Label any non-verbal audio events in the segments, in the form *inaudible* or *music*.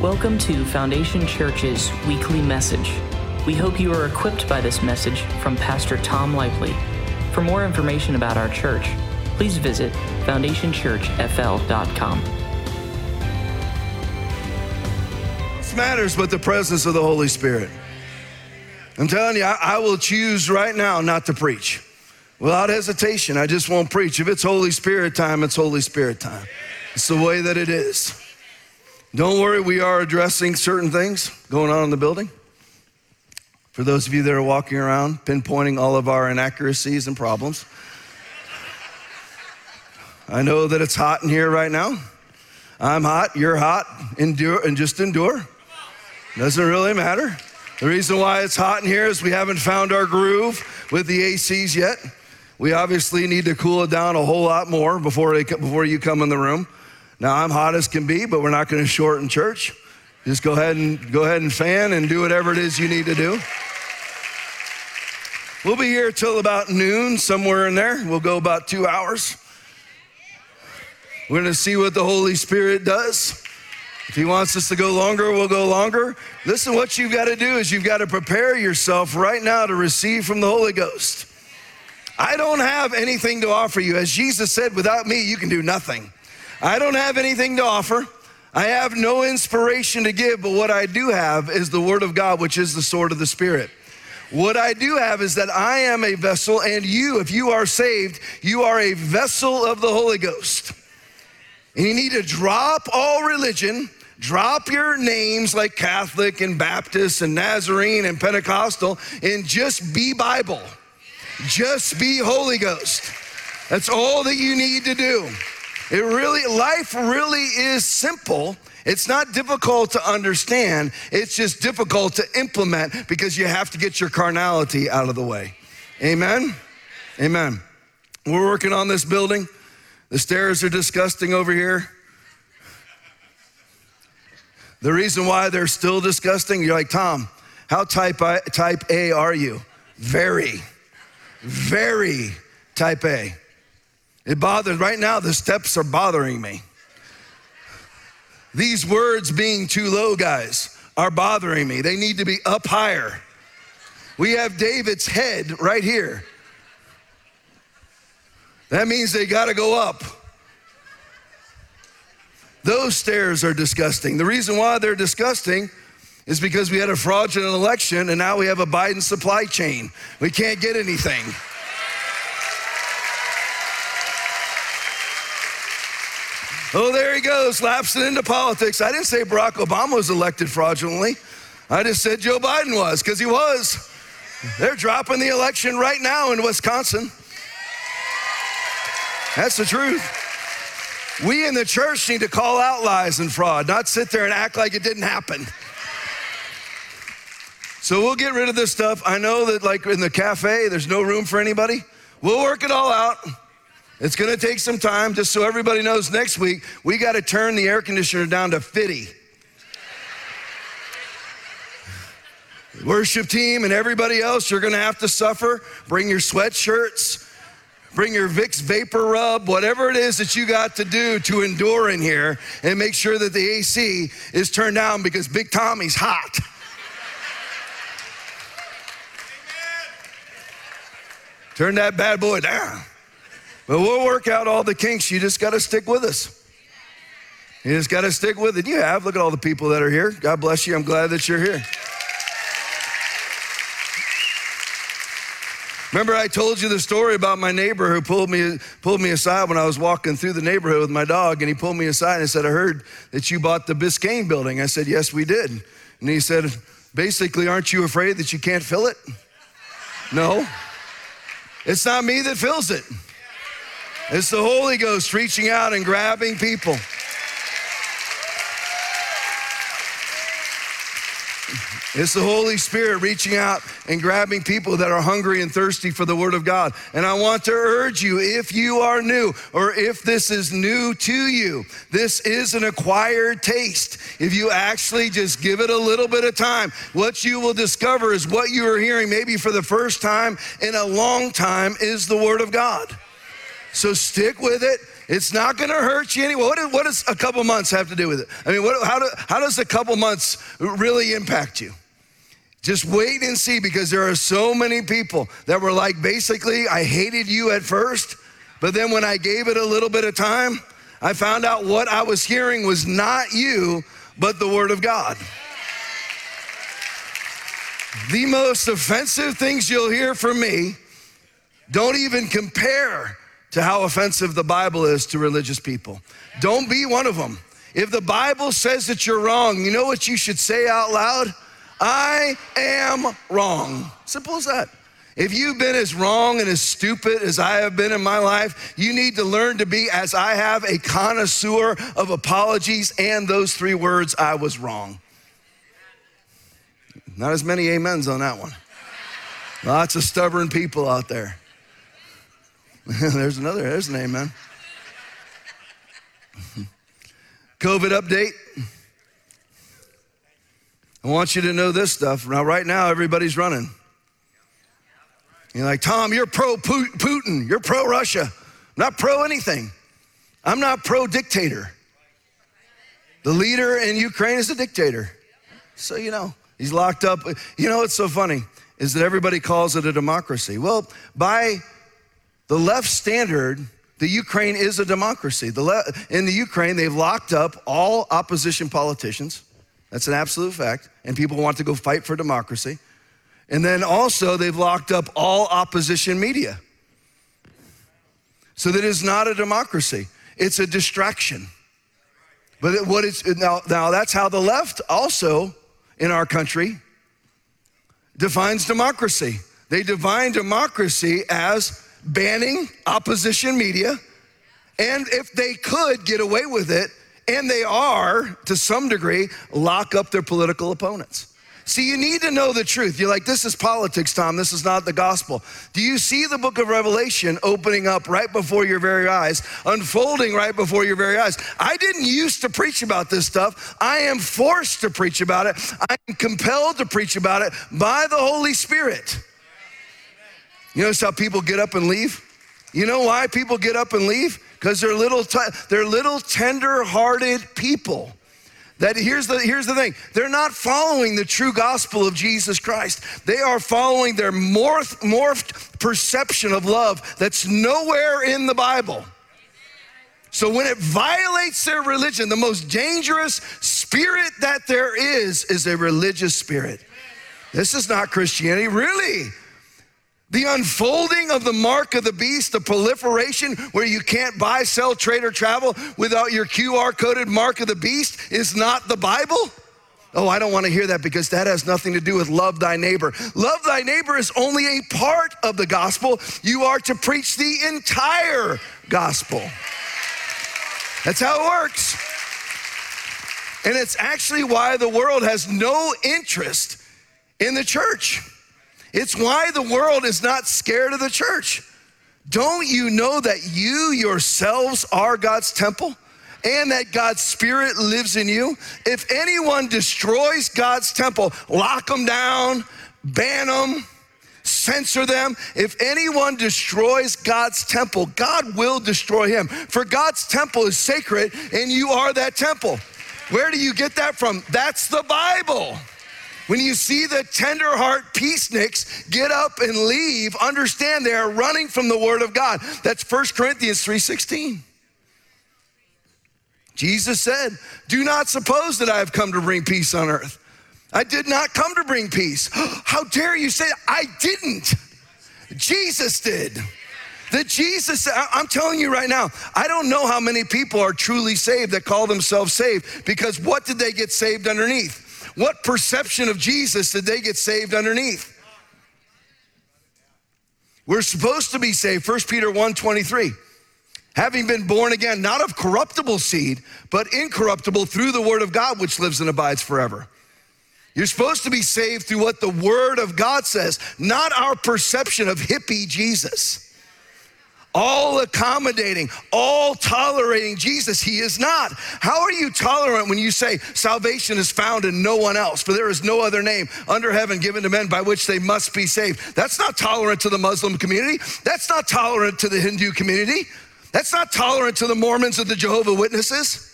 Welcome to Foundation Church's weekly message. We hope you are equipped by this message from Pastor Tom Lively. For more information about our church, please visit foundationchurchfl.com. This matters but the presence of the Holy Spirit. I'm telling you, I, I will choose right now not to preach. Without hesitation, I just won't preach. If it's Holy Spirit time, it's Holy Spirit time. It's the way that it is. Don't worry, we are addressing certain things going on in the building. For those of you that are walking around, pinpointing all of our inaccuracies and problems. I know that it's hot in here right now. I'm hot, you're hot, endure and just endure. Doesn't really matter. The reason why it's hot in here is we haven't found our groove with the ACs yet. We obviously need to cool it down a whole lot more before, before you come in the room. Now I'm hot as can be, but we're not going to shorten church. Just go ahead and go ahead and fan and do whatever it is you need to do. We'll be here till about noon, somewhere in there. We'll go about two hours. We're going to see what the Holy Spirit does. If He wants us to go longer, we'll go longer. Listen, what you've got to do is you've got to prepare yourself right now to receive from the Holy Ghost. I don't have anything to offer you. As Jesus said, without me, you can do nothing. I don't have anything to offer. I have no inspiration to give, but what I do have is the Word of God, which is the sword of the Spirit. What I do have is that I am a vessel, and you, if you are saved, you are a vessel of the Holy Ghost. And you need to drop all religion, drop your names like Catholic and Baptist and Nazarene and Pentecostal, and just be Bible. Just be Holy Ghost. That's all that you need to do. It really, life really is simple. It's not difficult to understand, it's just difficult to implement because you have to get your carnality out of the way. Amen? Amen. We're working on this building. The stairs are disgusting over here. The reason why they're still disgusting, you're like, Tom, how type, I, type A are you? Very, very type A. It bothers, right now, the steps are bothering me. These words being too low, guys, are bothering me. They need to be up higher. We have David's head right here. That means they got to go up. Those stairs are disgusting. The reason why they're disgusting is because we had a fraudulent election and now we have a Biden supply chain. We can't get anything. Oh, there he goes, lapsing into politics. I didn't say Barack Obama was elected fraudulently. I just said Joe Biden was, because he was. They're dropping the election right now in Wisconsin. That's the truth. We in the church need to call out lies and fraud, not sit there and act like it didn't happen. So we'll get rid of this stuff. I know that, like in the cafe, there's no room for anybody. We'll work it all out. It's gonna take some time, just so everybody knows next week, we gotta turn the air conditioner down to 50. Worship team and everybody else, you're gonna have to suffer. Bring your sweatshirts, bring your Vicks Vapor Rub, whatever it is that you got to do to endure in here and make sure that the AC is turned down because Big Tommy's hot. Turn that bad boy down. But we'll work out all the kinks. You just got to stick with us. You just got to stick with it. You have. Look at all the people that are here. God bless you. I'm glad that you're here. Remember, I told you the story about my neighbor who pulled me, pulled me aside when I was walking through the neighborhood with my dog, and he pulled me aside and said, I heard that you bought the Biscayne building. I said, Yes, we did. And he said, Basically, aren't you afraid that you can't fill it? No. It's not me that fills it. It's the Holy Ghost reaching out and grabbing people. It's the Holy Spirit reaching out and grabbing people that are hungry and thirsty for the Word of God. And I want to urge you if you are new or if this is new to you, this is an acquired taste. If you actually just give it a little bit of time, what you will discover is what you are hearing, maybe for the first time in a long time, is the Word of God. So stick with it. It's not going to hurt you anyway. What, what does a couple months have to do with it? I mean, what, how, do, how does a couple months really impact you? Just wait and see because there are so many people that were like, basically, I hated you at first, but then when I gave it a little bit of time, I found out what I was hearing was not you, but the Word of God. The most offensive things you'll hear from me don't even compare to how offensive the Bible is to religious people. Don't be one of them. If the Bible says that you're wrong, you know what you should say out loud? I am wrong. Simple as that. If you've been as wrong and as stupid as I have been in my life, you need to learn to be, as I have, a connoisseur of apologies and those three words I was wrong. Not as many amens on that one. Lots of stubborn people out there. *laughs* there's another, there's an amen. *laughs* COVID update. I want you to know this stuff. Now, right now, everybody's running. You're like, Tom, you're pro Putin, you're pro Russia. not pro anything. I'm not pro dictator. The leader in Ukraine is a dictator. So, you know, he's locked up. You know what's so funny is that everybody calls it a democracy. Well, by the left standard, the Ukraine is a democracy. The le- in the Ukraine, they've locked up all opposition politicians. That's an absolute fact. And people want to go fight for democracy. And then also, they've locked up all opposition media. So that is not a democracy, it's a distraction. But what is now, now that's how the left also in our country defines democracy. They define democracy as banning opposition media, and if they could get away with it, and they are to some degree, lock up their political opponents. See, you need to know the truth. You're like, this is politics, Tom. This is not the gospel. Do you see the book of Revelation opening up right before your very eyes, unfolding right before your very eyes? I didn't used to preach about this stuff. I am forced to preach about it. I'm compelled to preach about it by the Holy Spirit. You notice how people get up and leave? You know why people get up and leave? Because they're little, t- they're little tender-hearted people. That here's the here's the thing. They're not following the true gospel of Jesus Christ. They are following their morphed, morphed perception of love that's nowhere in the Bible. So when it violates their religion, the most dangerous spirit that there is is a religious spirit. This is not Christianity, really. The unfolding of the mark of the beast, the proliferation where you can't buy, sell, trade, or travel without your QR coded mark of the beast is not the Bible. Oh, I don't want to hear that because that has nothing to do with love thy neighbor. Love thy neighbor is only a part of the gospel. You are to preach the entire gospel. That's how it works. And it's actually why the world has no interest in the church. It's why the world is not scared of the church. Don't you know that you yourselves are God's temple? and that God's Spirit lives in you. If anyone destroys God's temple, lock them down, ban them, censor them. If anyone destroys God's temple, God will destroy him. For God's temple is sacred, and you are that temple. Where do you get that from? That's the Bible. When you see the tender heart peaceniks get up and leave, understand they are running from the word of God. That's 1 Corinthians 3:16. Jesus said, "Do not suppose that I have come to bring peace on earth. I did not come to bring peace. *gasps* How dare you say that? I didn't. Jesus did." That Jesus, I'm telling you right now, I don't know how many people are truly saved that call themselves saved because what did they get saved underneath? What perception of Jesus did they get saved underneath? We're supposed to be saved, 1 Peter 1 23. Having been born again, not of corruptible seed, but incorruptible through the word of God, which lives and abides forever. You're supposed to be saved through what the word of God says, not our perception of hippie Jesus all accommodating, all tolerating Jesus. He is not. How are you tolerant when you say salvation is found in no one else, for there is no other name under heaven given to men by which they must be saved? That's not tolerant to the Muslim community. That's not tolerant to the Hindu community. That's not tolerant to the Mormons or the Jehovah Witnesses.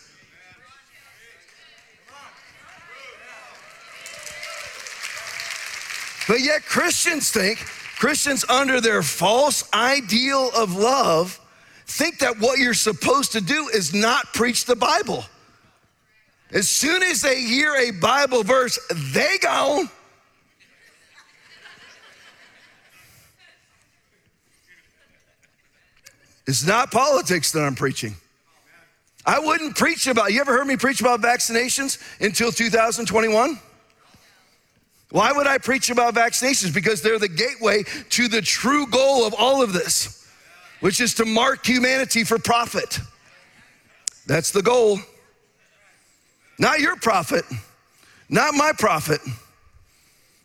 But yet Christians think, Christians under their false ideal of love, think that what you're supposed to do is not preach the Bible. As soon as they hear a Bible verse, they go. It's not politics that I'm preaching. I wouldn't preach about, you ever heard me preach about vaccinations until 2021? Why would I preach about vaccinations? Because they're the gateway to the true goal of all of this, which is to mark humanity for profit. That's the goal. Not your profit, not my profit.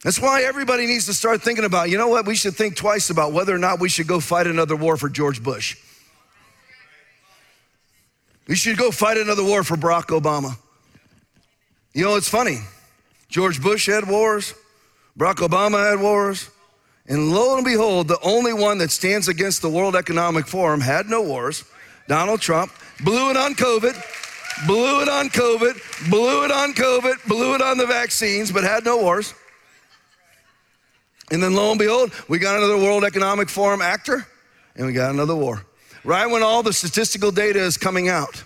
That's why everybody needs to start thinking about, you know what, we should think twice about whether or not we should go fight another war for George Bush. We should go fight another war for Barack Obama. You know, it's funny. George Bush had wars, Barack Obama had wars, and lo and behold, the only one that stands against the World Economic Forum had no wars. Donald Trump blew it on COVID, blew it on COVID, blew it on COVID, blew it on the vaccines, but had no wars. And then lo and behold, we got another World Economic Forum actor, and we got another war. Right when all the statistical data is coming out.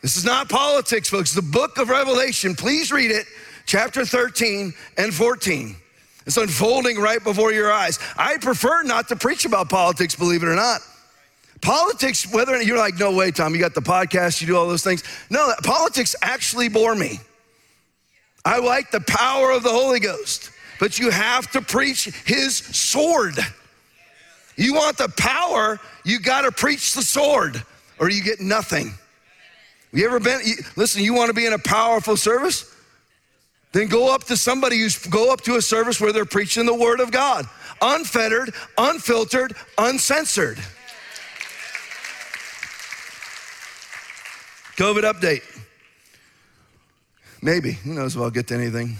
This is not politics, folks. The book of Revelation, please read it, chapter 13 and 14. It's unfolding right before your eyes. I prefer not to preach about politics, believe it or not. Politics, whether you're like, no way, Tom, you got the podcast, you do all those things. No, politics actually bore me. I like the power of the Holy Ghost, but you have to preach his sword. You want the power, you got to preach the sword, or you get nothing. You ever been, listen, you want to be in a powerful service? Then go up to somebody who's, go up to a service where they're preaching the word of God, unfettered, unfiltered, uncensored. COVID update. Maybe. Who knows if I'll get to anything.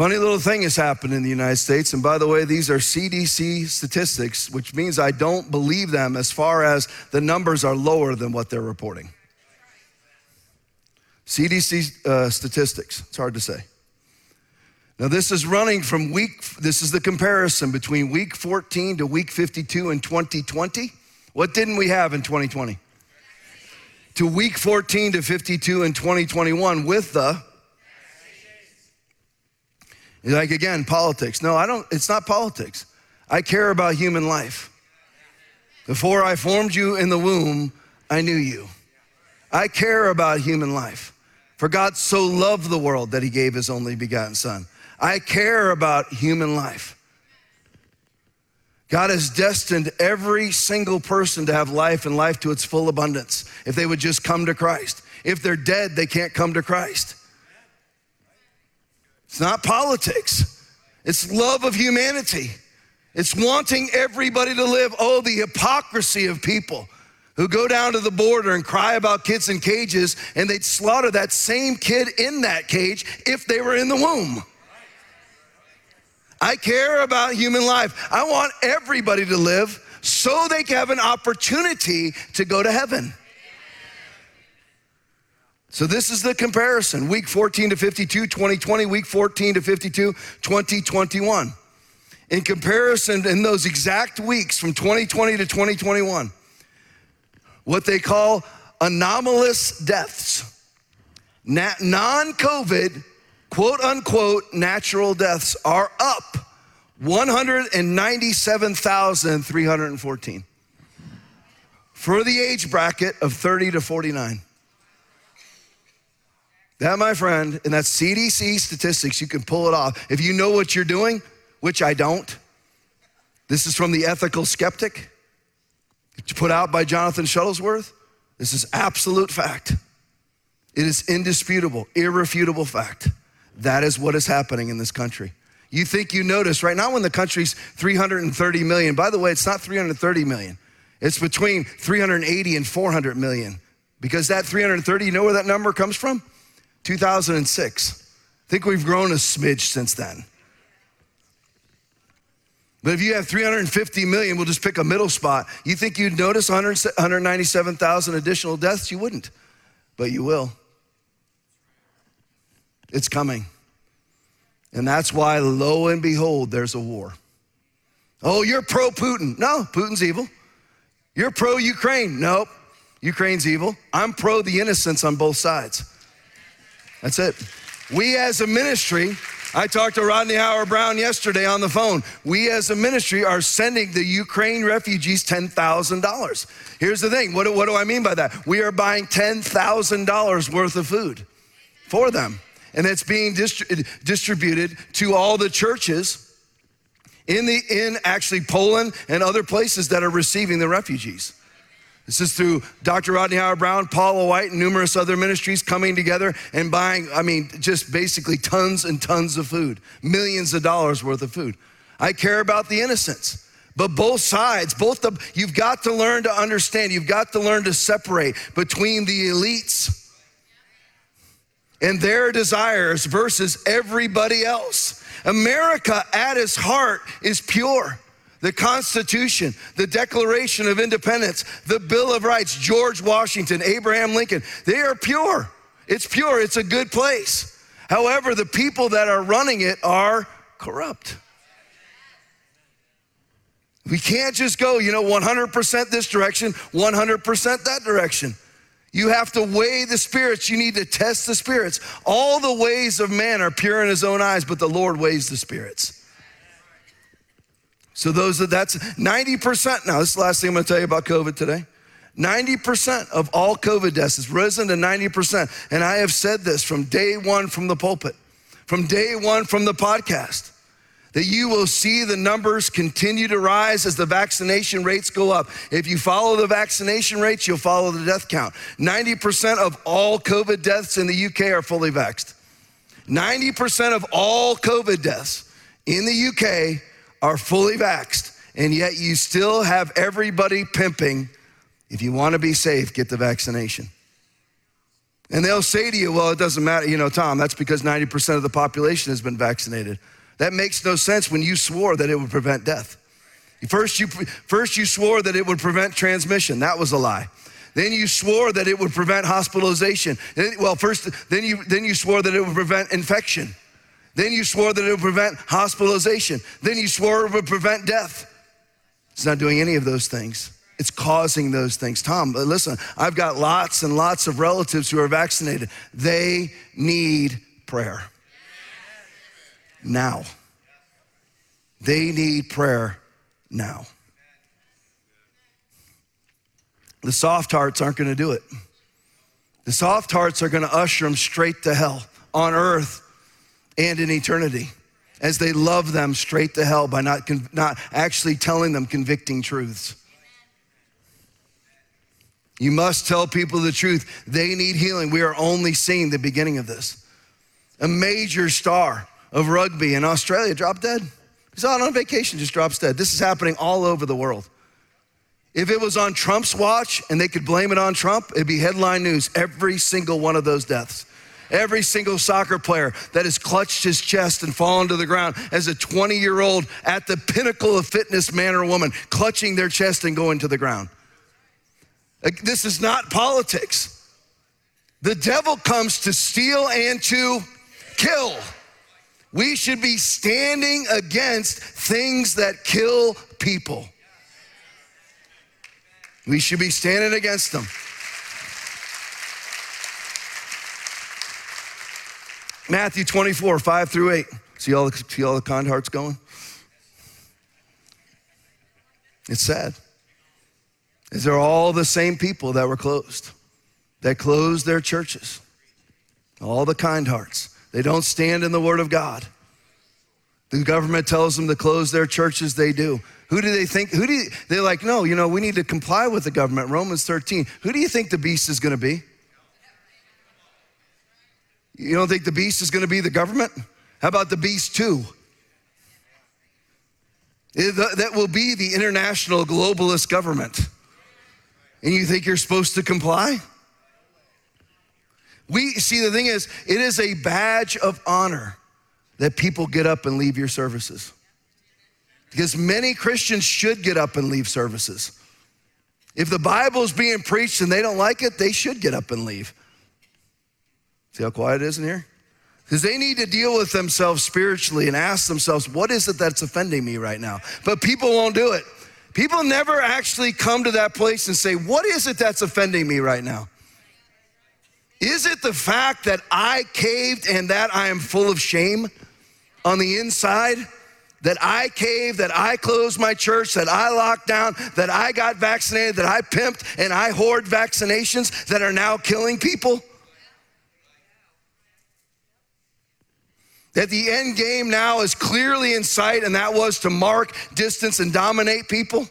Funny little thing has happened in the United States. And by the way, these are CDC statistics, which means I don't believe them as far as the numbers are lower than what they're reporting. CDC uh, statistics, it's hard to say. Now, this is running from week, this is the comparison between week 14 to week 52 in 2020. What didn't we have in 2020? To week 14 to 52 in 2021 with the like again, politics. No, I don't, it's not politics. I care about human life. Before I formed you in the womb, I knew you. I care about human life. For God so loved the world that he gave his only begotten son. I care about human life. God has destined every single person to have life and life to its full abundance if they would just come to Christ. If they're dead, they can't come to Christ. It's not politics, it's love of humanity. It's wanting everybody to live. Oh, the hypocrisy of people who go down to the border and cry about kids in cages, and they'd slaughter that same kid in that cage if they were in the womb. I care about human life. I want everybody to live so they can have an opportunity to go to heaven. So this is the comparison week 14 to 52, 2020, week 14 to 52, 2021. In comparison, in those exact weeks from 2020 to 2021, what they call anomalous deaths, non COVID quote unquote natural deaths are up 197,314 for the age bracket of 30 to 49. That, my friend, and that's CDC statistics, you can pull it off. If you know what you're doing, which I don't, this is from the Ethical Skeptic, put out by Jonathan Shuttlesworth. This is absolute fact. It is indisputable, irrefutable fact. That is what is happening in this country. You think you notice right now when the country's 330 million. By the way, it's not 330 million. It's between 380 and 400 million. Because that 330, you know where that number comes from? 2006. I think we've grown a smidge since then. But if you have 350 million, we'll just pick a middle spot. You think you'd notice 197,000 additional deaths? You wouldn't, but you will. It's coming. And that's why, lo and behold, there's a war. Oh, you're pro Putin. No, Putin's evil. You're pro Ukraine. Nope, Ukraine's evil. I'm pro the innocents on both sides. That's it. We as a ministry, I talked to Rodney Howard Browne yesterday on the phone. We as a ministry are sending the Ukraine refugees $10,000. Here's the thing what, what do I mean by that? We are buying $10,000 worth of food for them and it's being distri- distributed to all the churches in the in actually Poland and other places that are receiving the refugees. This is through Dr. Rodney Howard Browne, Paula White, and numerous other ministries coming together and buying, I mean, just basically tons and tons of food, millions of dollars worth of food. I care about the innocents. But both sides, both the, you've got to learn to understand, you've got to learn to separate between the elites and their desires versus everybody else. America at its heart is pure. The Constitution, the Declaration of Independence, the Bill of Rights, George Washington, Abraham Lincoln, they are pure. It's pure, it's a good place. However, the people that are running it are corrupt. We can't just go, you know, 100% this direction, 100% that direction. You have to weigh the spirits. You need to test the spirits. All the ways of man are pure in his own eyes, but the Lord weighs the spirits. So those that's 90% now. This is the last thing I'm going to tell you about COVID today. 90% of all COVID deaths has risen to 90%. And I have said this from day one from the pulpit, from day one from the podcast that you will see the numbers continue to rise as the vaccination rates go up. If you follow the vaccination rates, you'll follow the death count. 90% of all COVID deaths in the UK are fully vaxxed. 90% of all COVID deaths in the UK are fully vaxxed, and yet you still have everybody pimping. If you want to be safe, get the vaccination. And they'll say to you, well, it doesn't matter. You know, Tom, that's because 90% of the population has been vaccinated. That makes no sense when you swore that it would prevent death. First you, first, you swore that it would prevent transmission. That was a lie. Then you swore that it would prevent hospitalization. Well, first, then you, then you swore that it would prevent infection. Then you swore that it would prevent hospitalization. Then you swore it would prevent death. It's not doing any of those things. It's causing those things. Tom, listen, I've got lots and lots of relatives who are vaccinated. They need prayer now. They need prayer now. The soft hearts aren't going to do it. The soft hearts are going to usher them straight to hell on earth and in eternity as they love them straight to hell by not, not actually telling them convicting truths. You must tell people the truth. They need healing. We are only seeing the beginning of this. A major star of rugby in Australia dropped dead. He's out on vacation, just drops dead. This is happening all over the world. If it was on Trump's watch and they could blame it on Trump, it'd be headline news every single one of those deaths. Every single soccer player that has clutched his chest and fallen to the ground as a 20 year old at the pinnacle of fitness, man or woman, clutching their chest and going to the ground. This is not politics. The devil comes to steal and to kill. We should be standing against things that kill people. We should be standing against them. Matthew 24, 5 through 8. See all the, see all the kind hearts going? It's sad. Is they're all the same people that were closed, that closed their churches. All the kind hearts. They don't stand in the Word of God. The government tells them to close their churches, they do. Who do they think? Who do you, they're like, no, you know, we need to comply with the government. Romans 13. Who do you think the beast is going to be? You don't think the beast is going to be the government? How about the beast too? Eh, that will be the international globalist government. And you think you're supposed to comply? We see the thing is, it is a badge of honor that people get up and leave your services. Because many Christians should get up and leave services. If the Bible is being preached and they don't like it, they should get up and leave. See how quiet it is in here? Because they need to deal with themselves spiritually and ask themselves, what is it that's offending me right now? But people won't do it. People never actually come to that place and say, what is it that's offending me right now? Is it the fact that I caved and that I am full of shame on the inside? That I caved, that I closed my church, that I locked down, that I got vaccinated, that I pimped and I hoard vaccinations that are now killing people? That the end game now is clearly in sight, and that was to mark distance and dominate people.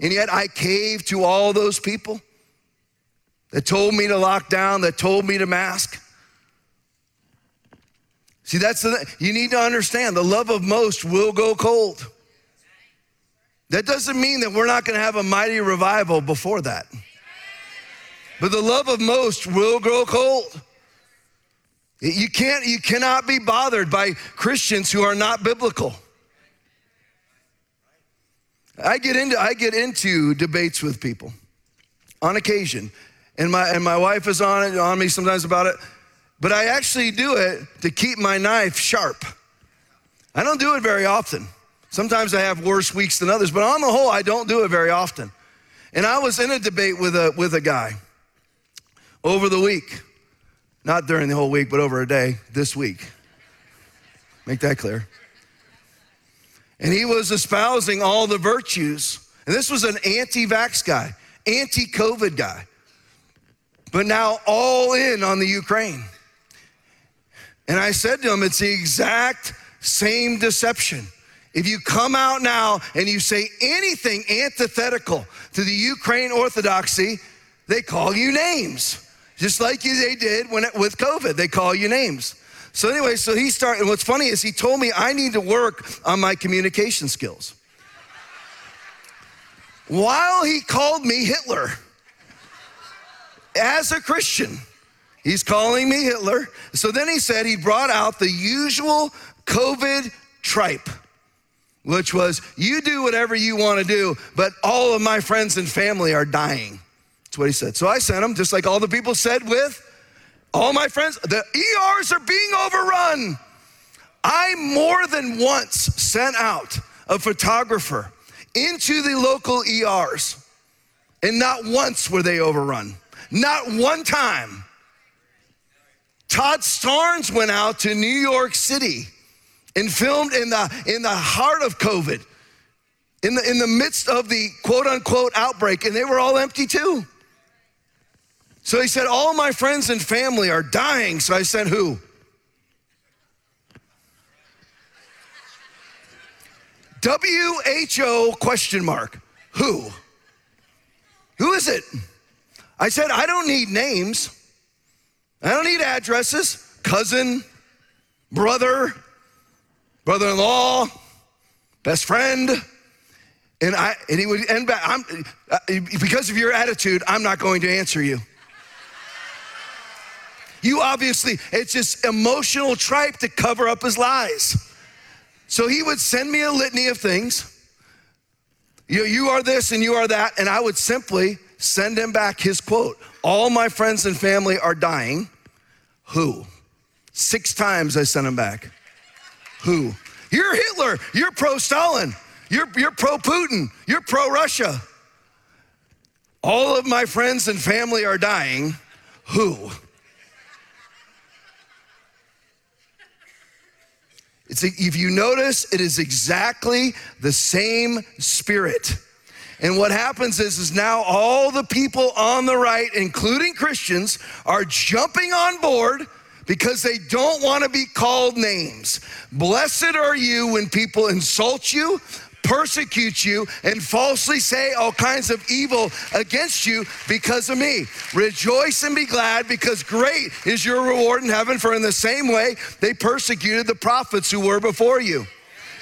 And yet I caved to all those people that told me to lock down, that told me to mask. See, that's the you need to understand the love of most will go cold. That doesn't mean that we're not going to have a mighty revival before that. But the love of most will grow cold. You can't you cannot be bothered by Christians who are not biblical. I get into I get into debates with people on occasion. And my and my wife is on it on me sometimes about it, but I actually do it to keep my knife sharp. I don't do it very often. Sometimes I have worse weeks than others, but on the whole, I don't do it very often. And I was in a debate with a with a guy over the week. Not during the whole week, but over a day this week. Make that clear. And he was espousing all the virtues. And this was an anti vax guy, anti COVID guy, but now all in on the Ukraine. And I said to him, it's the exact same deception. If you come out now and you say anything antithetical to the Ukraine Orthodoxy, they call you names just like they did when it, with COVID. They call you names. So anyway, so he started. And what's funny is he told me I need to work on my communication skills. While he called me Hitler, as a Christian, he's calling me Hitler. So then he said he brought out the usual COVID tripe which was you do whatever you want to do, but all of my friends and family are dying. That's what he said. So I sent him, just like all the people said with all my friends, the ERs are being overrun. I more than once sent out a photographer into the local ERs, and not once were they overrun. Not one time. Todd Starnes went out to New York City and filmed in the, in the heart of COVID, in the, in the midst of the quote unquote outbreak, and they were all empty too. So he said, All my friends and family are dying. So I said, Who? WHO question mark. Who? Who is it? I said, I don't need names. I don't need addresses. Cousin, brother, brother in law, best friend. And, I, and he would end back, I'm, uh, because of your attitude, I'm not going to answer you. You obviously, it's just emotional tripe to cover up his lies. So he would send me a litany of things. You, you are this and you are that. And I would simply send him back his quote All my friends and family are dying. Who? Six times I sent him back. Who? You're Hitler. You're pro Stalin. You're, you're pro Putin. You're pro Russia. All of my friends and family are dying. Who? It's, if you notice, it is exactly the same spirit. And what happens is, is now all the people on the right, including Christians, are jumping on board because they don't want to be called names. Blessed are you when people insult you, persecute you and falsely say all kinds of evil against you because of me. Rejoice and be glad because great is your reward in heaven, for in the same way they persecuted the prophets who were before you.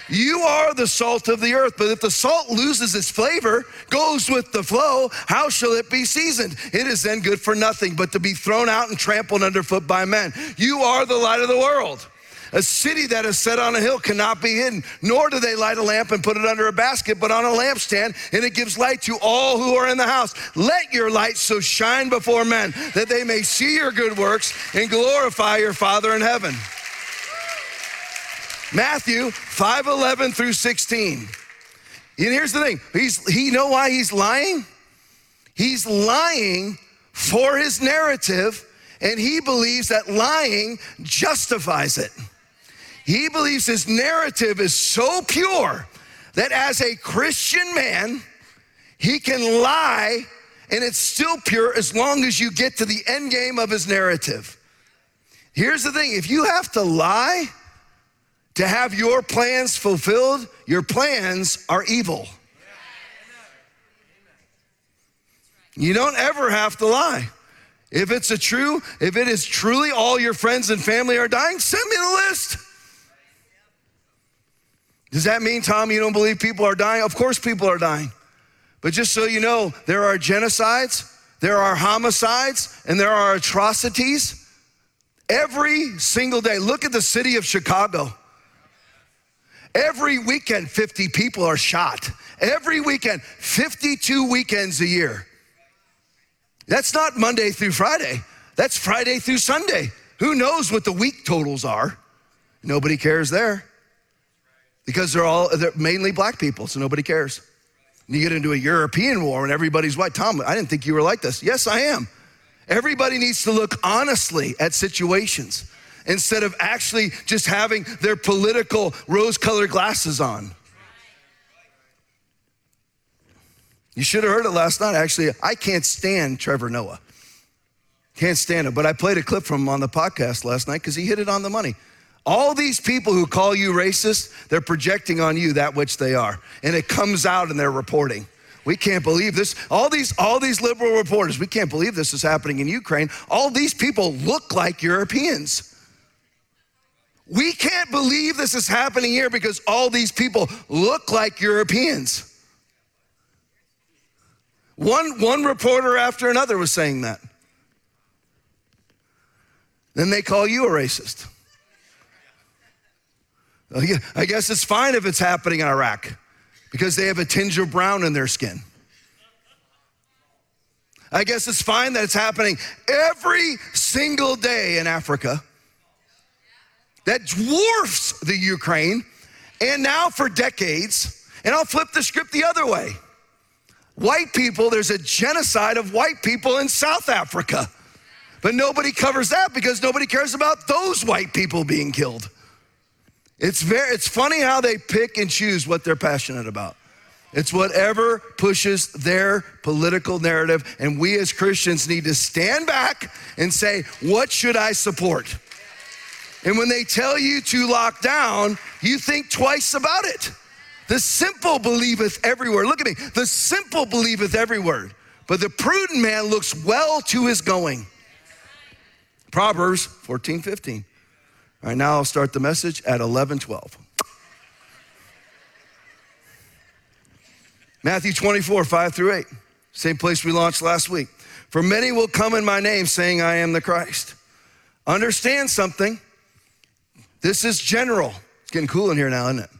You are the salt of the earth, but if the salt loses its flavor, goes with the flow, how shall it be seasoned? It is then good for nothing but to be thrown out and trampled underfoot by men. You are the light of the world. A city that is set on a hill cannot be hidden, nor do they light a lamp and put it under a basket, but on a lampstand, and it gives light to all who are in the house. Let your light so shine before men that they may see your good works and glorify your Father in heaven. Matthew 5 11 through 16. And here's the thing he's, he know why he's lying? He's lying for his narrative, and he believes that lying justifies it. He believes his narrative is so pure that as a Christian man, he can lie and it's still pure as long as you get to the end game of his narrative. Here's the thing if you have to lie to have your plans fulfilled, your plans are evil. You don't ever have to lie. If it's a true, if it is truly all your friends and family are dying, send me the list. Does that mean, Tom, you don't believe people are dying? Of course, people are dying. But just so you know, there are genocides, there are homicides, and there are atrocities every single day. Look at the city of Chicago. Every weekend, 50 people are shot. Every weekend, 52 weekends a year. That's not Monday through Friday. That's Friday through Sunday. Who knows what the week totals are? Nobody cares there because they're all they're mainly black people, so nobody cares. And You get into a European war and everybody's white. Tom, I didn't think you were like this. Yes, I am. Everybody needs to look honestly at situations instead of actually just having their political rose colored glasses on. You should have heard it last night. Actually, I can't stand Trevor Noah. Can't stand him. But I played a clip from him on the podcast last night because he hit it on the money. All these people who call you racist, they're projecting on you that which they are. And it comes out in their reporting. We can't believe this. All these, all these liberal reporters, we can't believe this is happening in Ukraine. All these people look like Europeans. We can't believe this is happening here because all these people look like Europeans. One, one reporter after another was saying that. Then they call you a racist. I guess it's fine if it's happening in Iraq because they have a tinge of brown in their skin. I guess it's fine that it's happening every single day in Africa that dwarfs the Ukraine and now for decades. And I'll flip the script the other way. White people, there's a genocide of white people in South Africa. But nobody covers that because nobody cares about those white people being killed. It's very it's funny how they pick and choose what they're passionate about. It's whatever pushes their political narrative and we as Christians need to stand back and say, "What should I support?" And when they tell you to lock down, you think twice about it. The simple believeth every word. Look at me. The simple believeth every word, but the prudent man looks well to his going. Proverbs 14, 15. All right, now I'll start the message at 11, 12. Matthew 24, 5 through 8. Same place we launched last week. For many will come in my name saying, I am the Christ. Understand something. This is general. It's getting cool in here now, isn't it?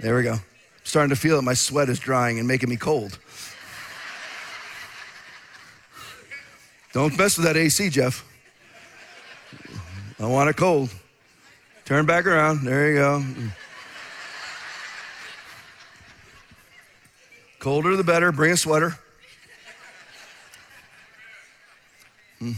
There we go starting to feel that my sweat is drying and making me cold. Don't mess with that AC, Jeff. I want it cold. Turn back around. There you go. Colder the better. Bring a sweater. Hmm.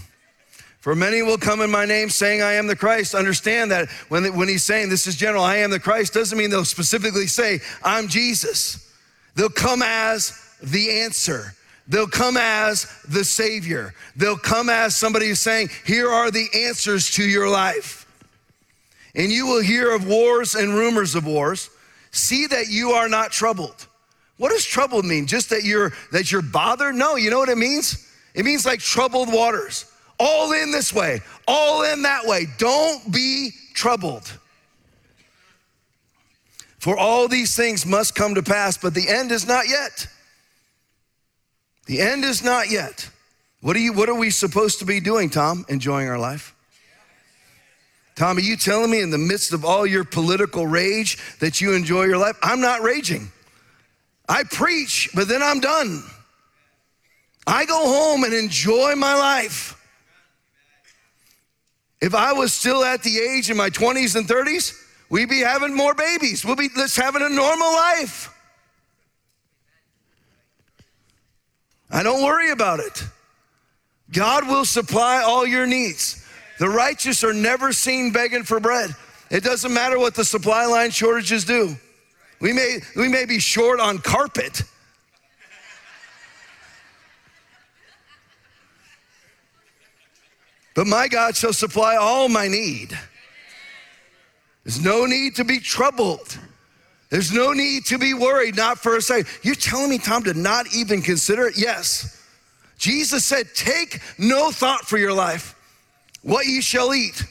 For many will come in my name saying, I am the Christ. Understand that when, when he's saying this is general, I am the Christ, doesn't mean they'll specifically say, I'm Jesus. They'll come as the answer. They'll come as the Savior. They'll come as somebody who's saying, Here are the answers to your life. And you will hear of wars and rumors of wars. See that you are not troubled. What does troubled mean? Just that you're that you're bothered? No, you know what it means? It means like troubled waters all in this way, all in that way. Don't be troubled. For all these things must come to pass, but the end is not yet. The end is not yet. What are, you, what are we supposed to be doing, Tom? Enjoying our life? Tommy, you telling me in the midst of all your political rage that you enjoy your life? I'm not raging. I preach, but then I'm done. I go home and enjoy my life. If I was still at the age in my 20s and 30s, we'd be having more babies. We'll be let's having a normal life. I don't worry about it. God will supply all your needs. The righteous are never seen begging for bread. It doesn't matter what the supply line shortages do. We may, we may be short on carpet. But my God shall supply all my need. There's no need to be troubled. There's no need to be worried, not for a second. You're telling me, Tom, to not even consider it? Yes. Jesus said, Take no thought for your life, what ye shall eat,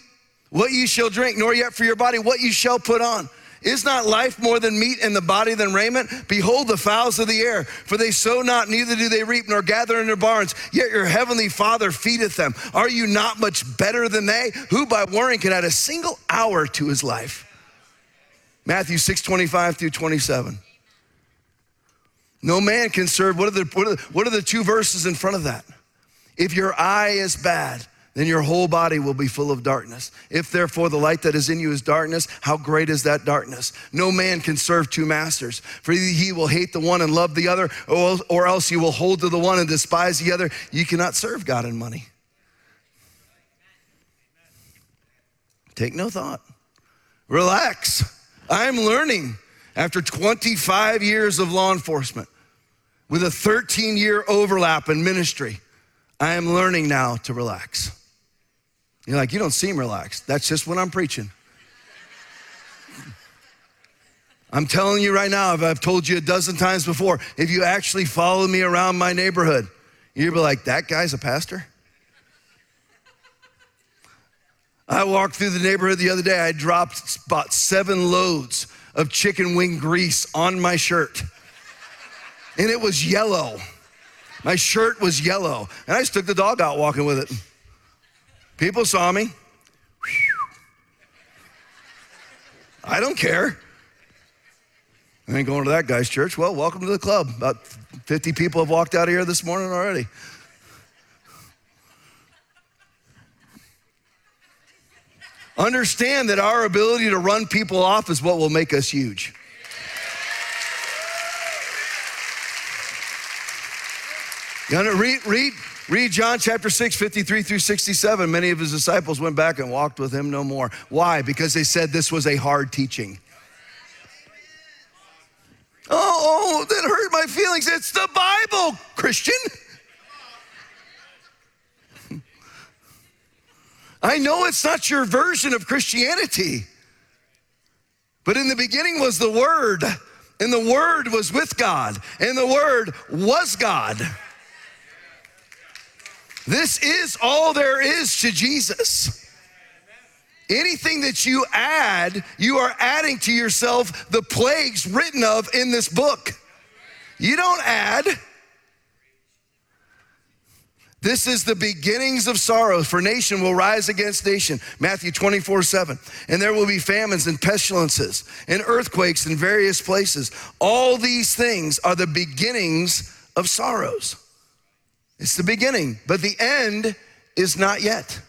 what ye shall drink, nor yet for your body, what ye shall put on. Is not life more than meat and the body than raiment? Behold the fowls of the air, for they sow not, neither do they reap, nor gather in their barns, yet your heavenly Father feedeth them. Are you not much better than they? Who by worrying can add a single hour to his life? Matthew 6 25 through 27. No man can serve. What are, the, what, are the, what are the two verses in front of that? If your eye is bad, then your whole body will be full of darkness. If therefore the light that is in you is darkness, how great is that darkness? No man can serve two masters, for he will hate the one and love the other, or else he will hold to the one and despise the other. You cannot serve God and money. Take no thought. Relax. I'm learning after 25 years of law enforcement with a 13 year overlap in ministry. I am learning now to relax. You're like, you don't seem relaxed. That's just when I'm preaching. I'm telling you right now, if I've told you a dozen times before, if you actually follow me around my neighborhood, you'd be like, that guy's a pastor? I walked through the neighborhood the other day. I dropped about seven loads of chicken wing grease on my shirt, and it was yellow. My shirt was yellow, and I just took the dog out walking with it. People saw me. I don't care. I ain't going to that guy's church. Well, welcome to the club. About 50 people have walked out of here this morning already. Understand that our ability to run people off is what will make us huge. You to read, read, read John chapter 6, 53 through 67. Many of his disciples went back and walked with him no more. Why? Because they said this was a hard teaching. Oh, oh, that hurt my feelings. It's the Bible, Christian. I know it's not your version of Christianity, but in the beginning was the Word, and the Word was with God, and the Word was God. This is all there is to Jesus. Anything that you add, you are adding to yourself the plagues written of in this book. You don't add. This is the beginnings of sorrow, for nation will rise against nation. Matthew 24, 7. And there will be famines and pestilences and earthquakes in various places. All these things are the beginnings of sorrows. It's the beginning, but the end is not yet.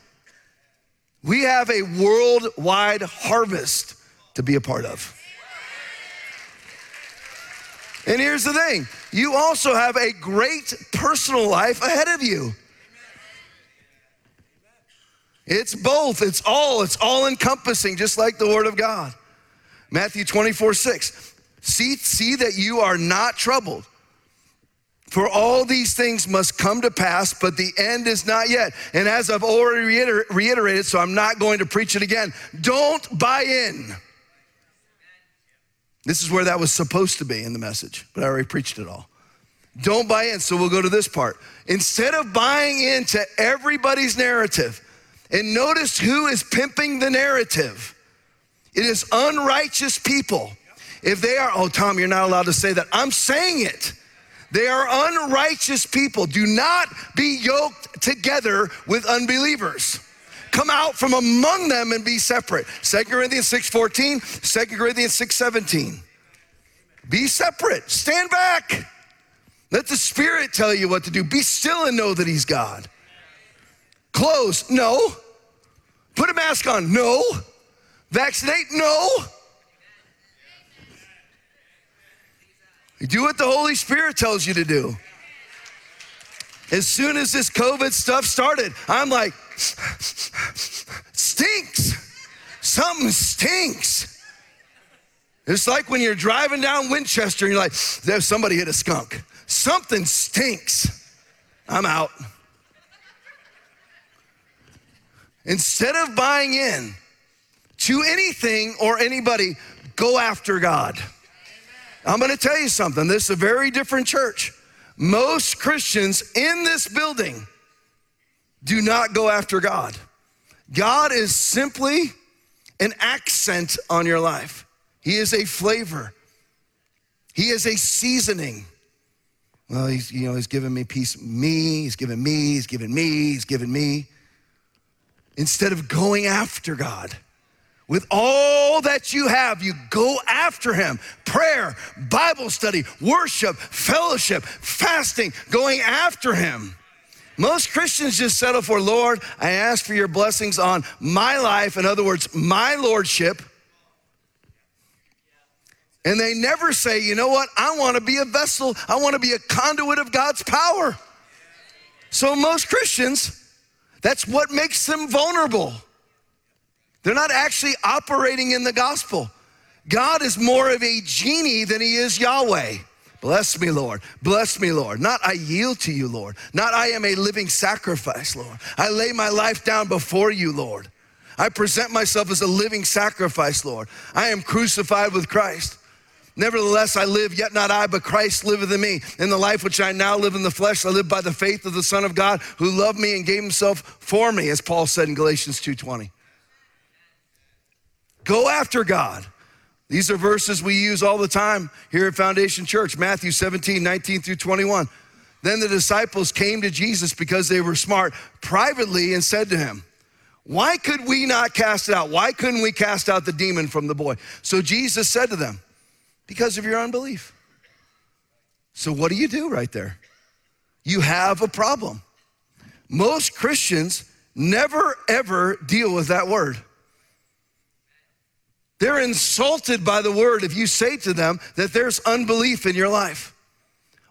We have a worldwide harvest to be a part of. And here's the thing you also have a great personal life ahead of you. It's both, it's all, it's all encompassing, just like the Word of God. Matthew 24, 6. See, see that you are not troubled. For all these things must come to pass, but the end is not yet. And as I've already reiter- reiterated, so I'm not going to preach it again, don't buy in. This is where that was supposed to be in the message, but I already preached it all. Don't buy in. So we'll go to this part. Instead of buying into everybody's narrative, and notice who is pimping the narrative. It is unrighteous people. If they are, oh, Tom, you're not allowed to say that. I'm saying it. They are unrighteous people. Do not be yoked together with unbelievers. come out from among them and be separate. 2 Corinthians 6:14, 2 Corinthians 6:17. Be separate. Stand back. Let the Spirit tell you what to do. Be still and know that He's God. Close? No. Put a mask on? No. Vaccinate? No. Do what the Holy Spirit tells you to do. As soon as this COVID stuff started, I'm like, stinks. Something stinks. It's like when you're driving down Winchester and you're like, there's somebody hit a skunk. Something stinks. I'm out. Instead of buying in to anything or anybody, go after God. I'm gonna tell you something. This is a very different church. Most Christians in this building do not go after God. God is simply an accent on your life, He is a flavor, He is a seasoning. Well, he's, you know, he's given me peace, me, he's given me, he's given me, he's given me. Instead of going after God, with all that you have, you go after him. Prayer, Bible study, worship, fellowship, fasting, going after him. Most Christians just settle for, Lord, I ask for your blessings on my life. In other words, my lordship. And they never say, you know what? I want to be a vessel, I want to be a conduit of God's power. So, most Christians, that's what makes them vulnerable. They're not actually operating in the gospel. God is more of a genie than he is Yahweh. Bless me, Lord. Bless me, Lord. Not I yield to you, Lord. Not I am a living sacrifice, Lord. I lay my life down before you, Lord. I present myself as a living sacrifice, Lord. I am crucified with Christ. Nevertheless, I live, yet not I, but Christ liveth in me. In the life which I now live in the flesh, I live by the faith of the Son of God who loved me and gave himself for me, as Paul said in Galatians 2.20. Go after God. These are verses we use all the time here at Foundation Church Matthew 17, 19 through 21. Then the disciples came to Jesus because they were smart privately and said to him, Why could we not cast it out? Why couldn't we cast out the demon from the boy? So Jesus said to them, Because of your unbelief. So what do you do right there? You have a problem. Most Christians never ever deal with that word. They're insulted by the word if you say to them that there's unbelief in your life.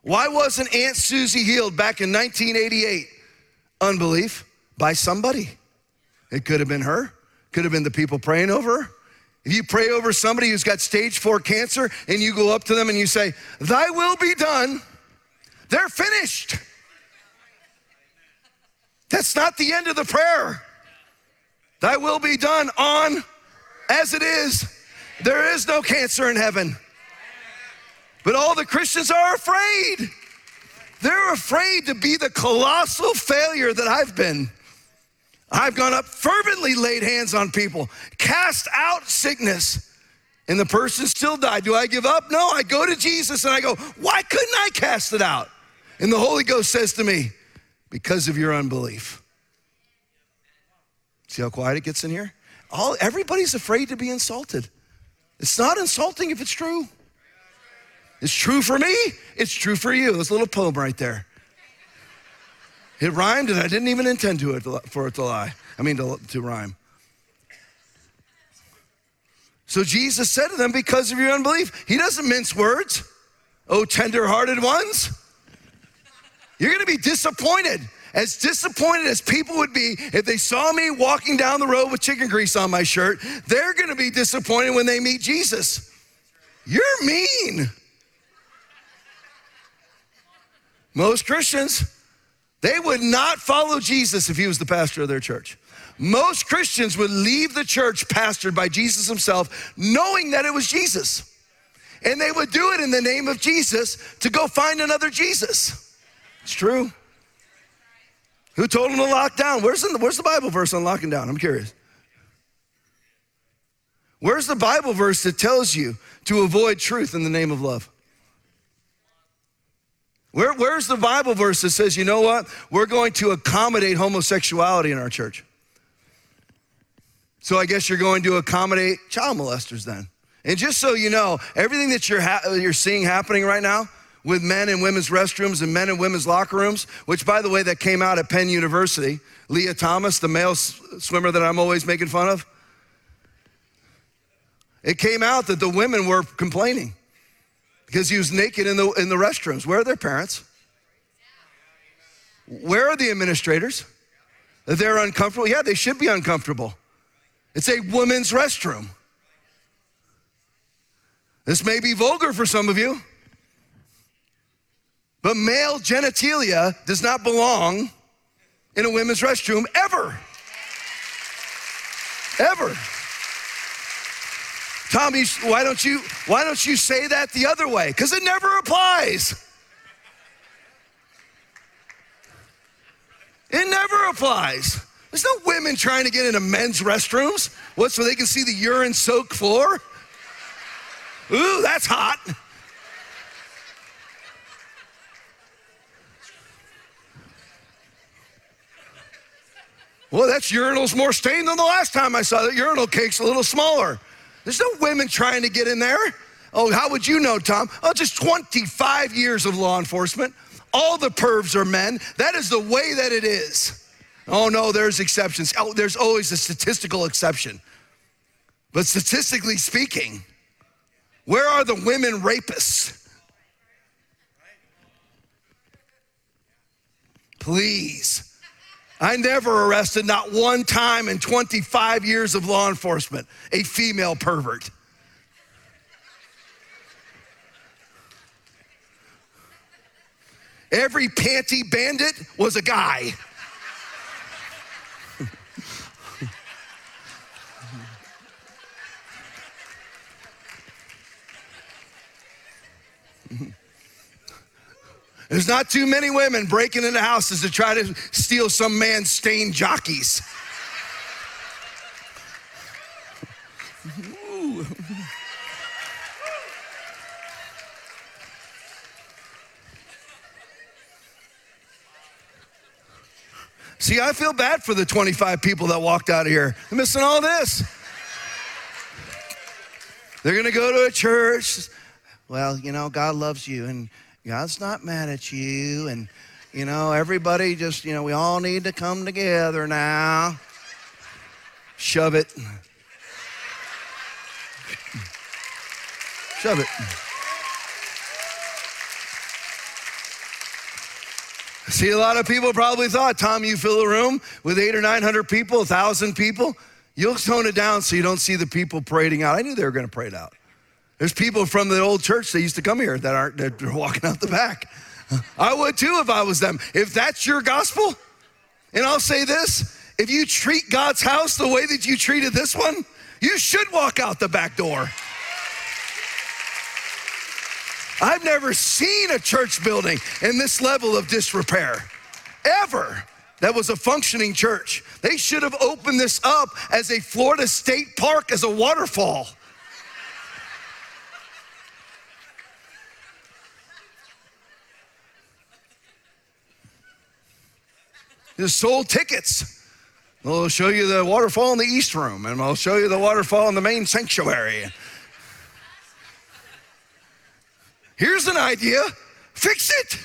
Why wasn't Aunt Susie healed back in 1988? Unbelief by somebody. It could have been her, could have been the people praying over her. If you pray over somebody who's got stage four cancer and you go up to them and you say, Thy will be done, they're finished. That's not the end of the prayer. Thy will be done on as it is. There is no cancer in heaven. But all the Christians are afraid. They're afraid to be the colossal failure that I've been. I've gone up fervently, laid hands on people, cast out sickness, and the person still died. Do I give up? No, I go to Jesus and I go, Why couldn't I cast it out? And the Holy Ghost says to me, Because of your unbelief. See how quiet it gets in here? All everybody's afraid to be insulted. It's not insulting if it's true. It's true for me, it's true for you. This little poem right there. It rhymed and I didn't even intend to it for it to lie. I mean to, to rhyme. So Jesus said to them, Because of your unbelief, he doesn't mince words. Oh, tender-hearted ones. You're gonna be disappointed as disappointed as people would be if they saw me walking down the road with chicken grease on my shirt, they're gonna be disappointed when they meet Jesus. You're mean. Most Christians, they would not follow Jesus if he was the pastor of their church. Most Christians would leave the church pastored by Jesus himself, knowing that it was Jesus. And they would do it in the name of Jesus to go find another Jesus. It's true. Who told him to lock down? Where's the, where's the Bible verse on locking down? I'm curious. Where's the Bible verse that tells you to avoid truth in the name of love? Where, where's the Bible verse that says, you know what? We're going to accommodate homosexuality in our church? So I guess you're going to accommodate child molesters then. And just so you know, everything that you're, ha- you're seeing happening right now with men and women's restrooms and men and women's locker rooms, which by the way, that came out at Penn University. Lia Thomas, the male swimmer that I'm always making fun of, it came out that the women were complaining because he was naked in the, in the restrooms. Where are their parents? Where are the administrators? They're uncomfortable? Yeah, they should be uncomfortable. It's a women's restroom. This may be vulgar for some of you, but male genitalia does not belong in a women's restroom ever. Ever. Tommy, why don't you why don't you say that the other way? Cuz it never applies. It never applies. There's no women trying to get into men's restrooms. What, so they can see the urine soaked floor? Ooh, that's hot. Well, that urinal's more stained than the last time I saw that urinal cake's a little smaller. There's no women trying to get in there. Oh, how would you know, Tom? Oh, just 25 years of law enforcement. All the pervs are men. That is the way that it is. Oh, no, there's exceptions. Oh, there's always a statistical exception. But statistically speaking, where are the women rapists? Please. I never arrested, not one time in 25 years of law enforcement, a female pervert. Every panty bandit was a guy. *laughs* There's not too many women breaking into houses to try to steal some man's stained jockeys. See, I feel bad for the 25 people that walked out of here. They're missing all this. They're gonna go to a church. Well, you know, God loves you and God's not mad at you. And, you know, everybody just, you know, we all need to come together now. Shove it. Shove it. See, a lot of people probably thought, Tom, you fill a room with eight or 900 people, a thousand people, you'll tone it down so you don't see the people parading out. I knew they were going to parade out. There's people from the old church that used to come here that aren't that are walking out the back. I would too if I was them. If that's your gospel, and I'll say this if you treat God's house the way that you treated this one, you should walk out the back door. I've never seen a church building in this level of disrepair, ever. That was a functioning church. They should have opened this up as a Florida State Park, as a waterfall. Just sold tickets. We'll show you the waterfall in the East Room, and I'll show you the waterfall in the main sanctuary. Here's an idea fix it.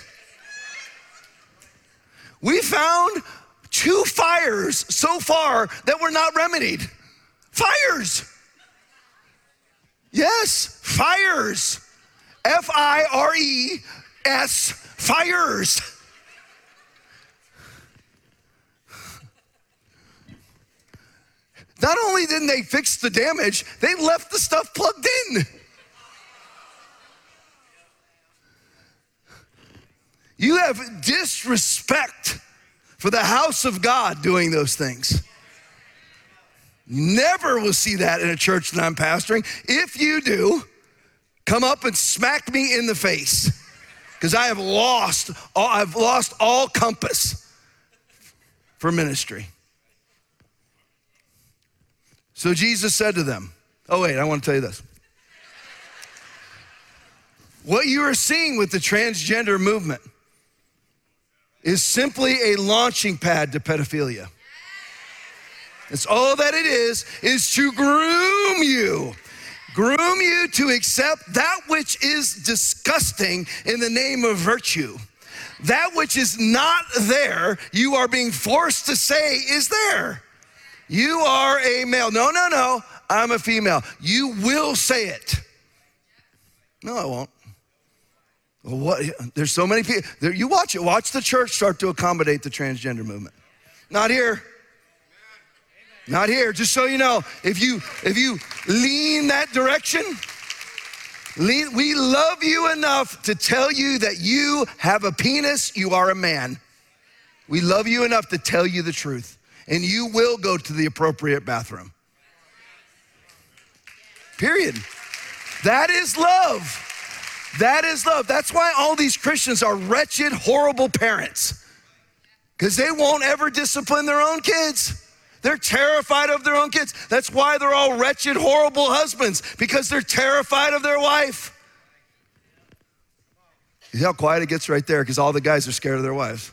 We found two fires so far that were not remedied. Fires. Yes, fires. F I R E S, fires. Not only didn't they fix the damage, they left the stuff plugged in. You have disrespect for the house of God doing those things. Never will see that in a church that I'm pastoring. If you do, come up and smack me in the face because I have lost all, I've lost all compass for ministry. So Jesus said to them, Oh, wait, I want to tell you this. What you are seeing with the transgender movement is simply a launching pad to pedophilia. It's all that it is, is to groom you. Groom you to accept that which is disgusting in the name of virtue. That which is not there, you are being forced to say is there. You are a male. No, no, no, I'm a female. You will say it. No, I won't. what? There's so many people. There, you watch it. Watch the church start to accommodate the transgender movement. Not here. Not here. Just so you know, if you if you lean that direction, lean, we love you enough to tell you that you have a penis, you are a man. We love you enough to tell you the truth, and you will go to the appropriate bathroom. Period. That is love. That is love. That's why all these Christians are wretched, horrible parents, because they won't ever discipline their own kids. They're terrified of their own kids. That's why they're all wretched, horrible husbands, because they're terrified of their wife. You see how quiet it gets right there? Because all the guys are scared of their wives.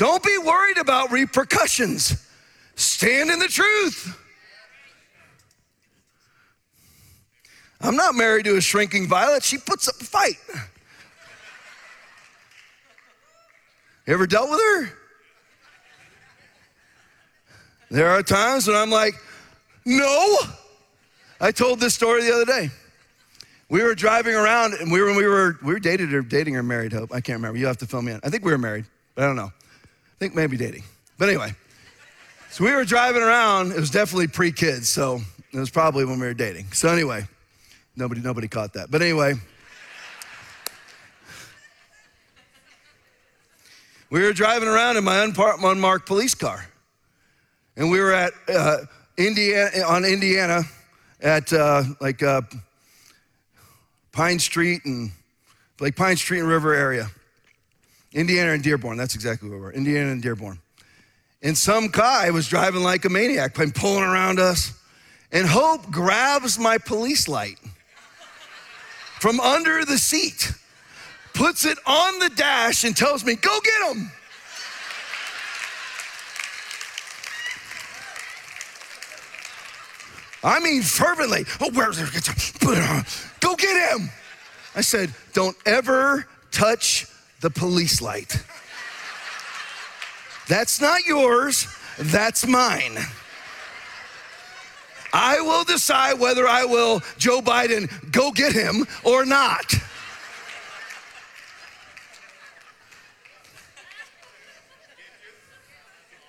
Don't be worried about repercussions. Stand in the truth. I'm not married to a shrinking violet. She puts up a fight. You ever dealt with her? There are times when I'm like, no. I told this story the other day. We were driving around and we were, we were, we were dated or dating or married, Hope. I can't remember. You have to fill me in. I think we were married, but I don't know. Think maybe dating. But anyway, so we were driving around. It was definitely pre kids, so it was probably when we were dating. So anyway, nobody, nobody caught that. But anyway, We were driving around in my unmarked police car, and we were at uh, Indiana on Indiana at uh, like uh, Pine Street and like Pine Street and River area. Indiana and Dearborn, that's exactly where we were. Indiana and Dearborn. And some guy was driving like a maniac, pulling around us. And Hope grabs my police light from under the seat puts it on the dash and tells me, Go get him. I mean, fervently. Oh, where's it? Go get him. I said, Don't ever touch the police light. That's not yours, that's mine. I will decide whether I will, Joe Biden, go get him or not.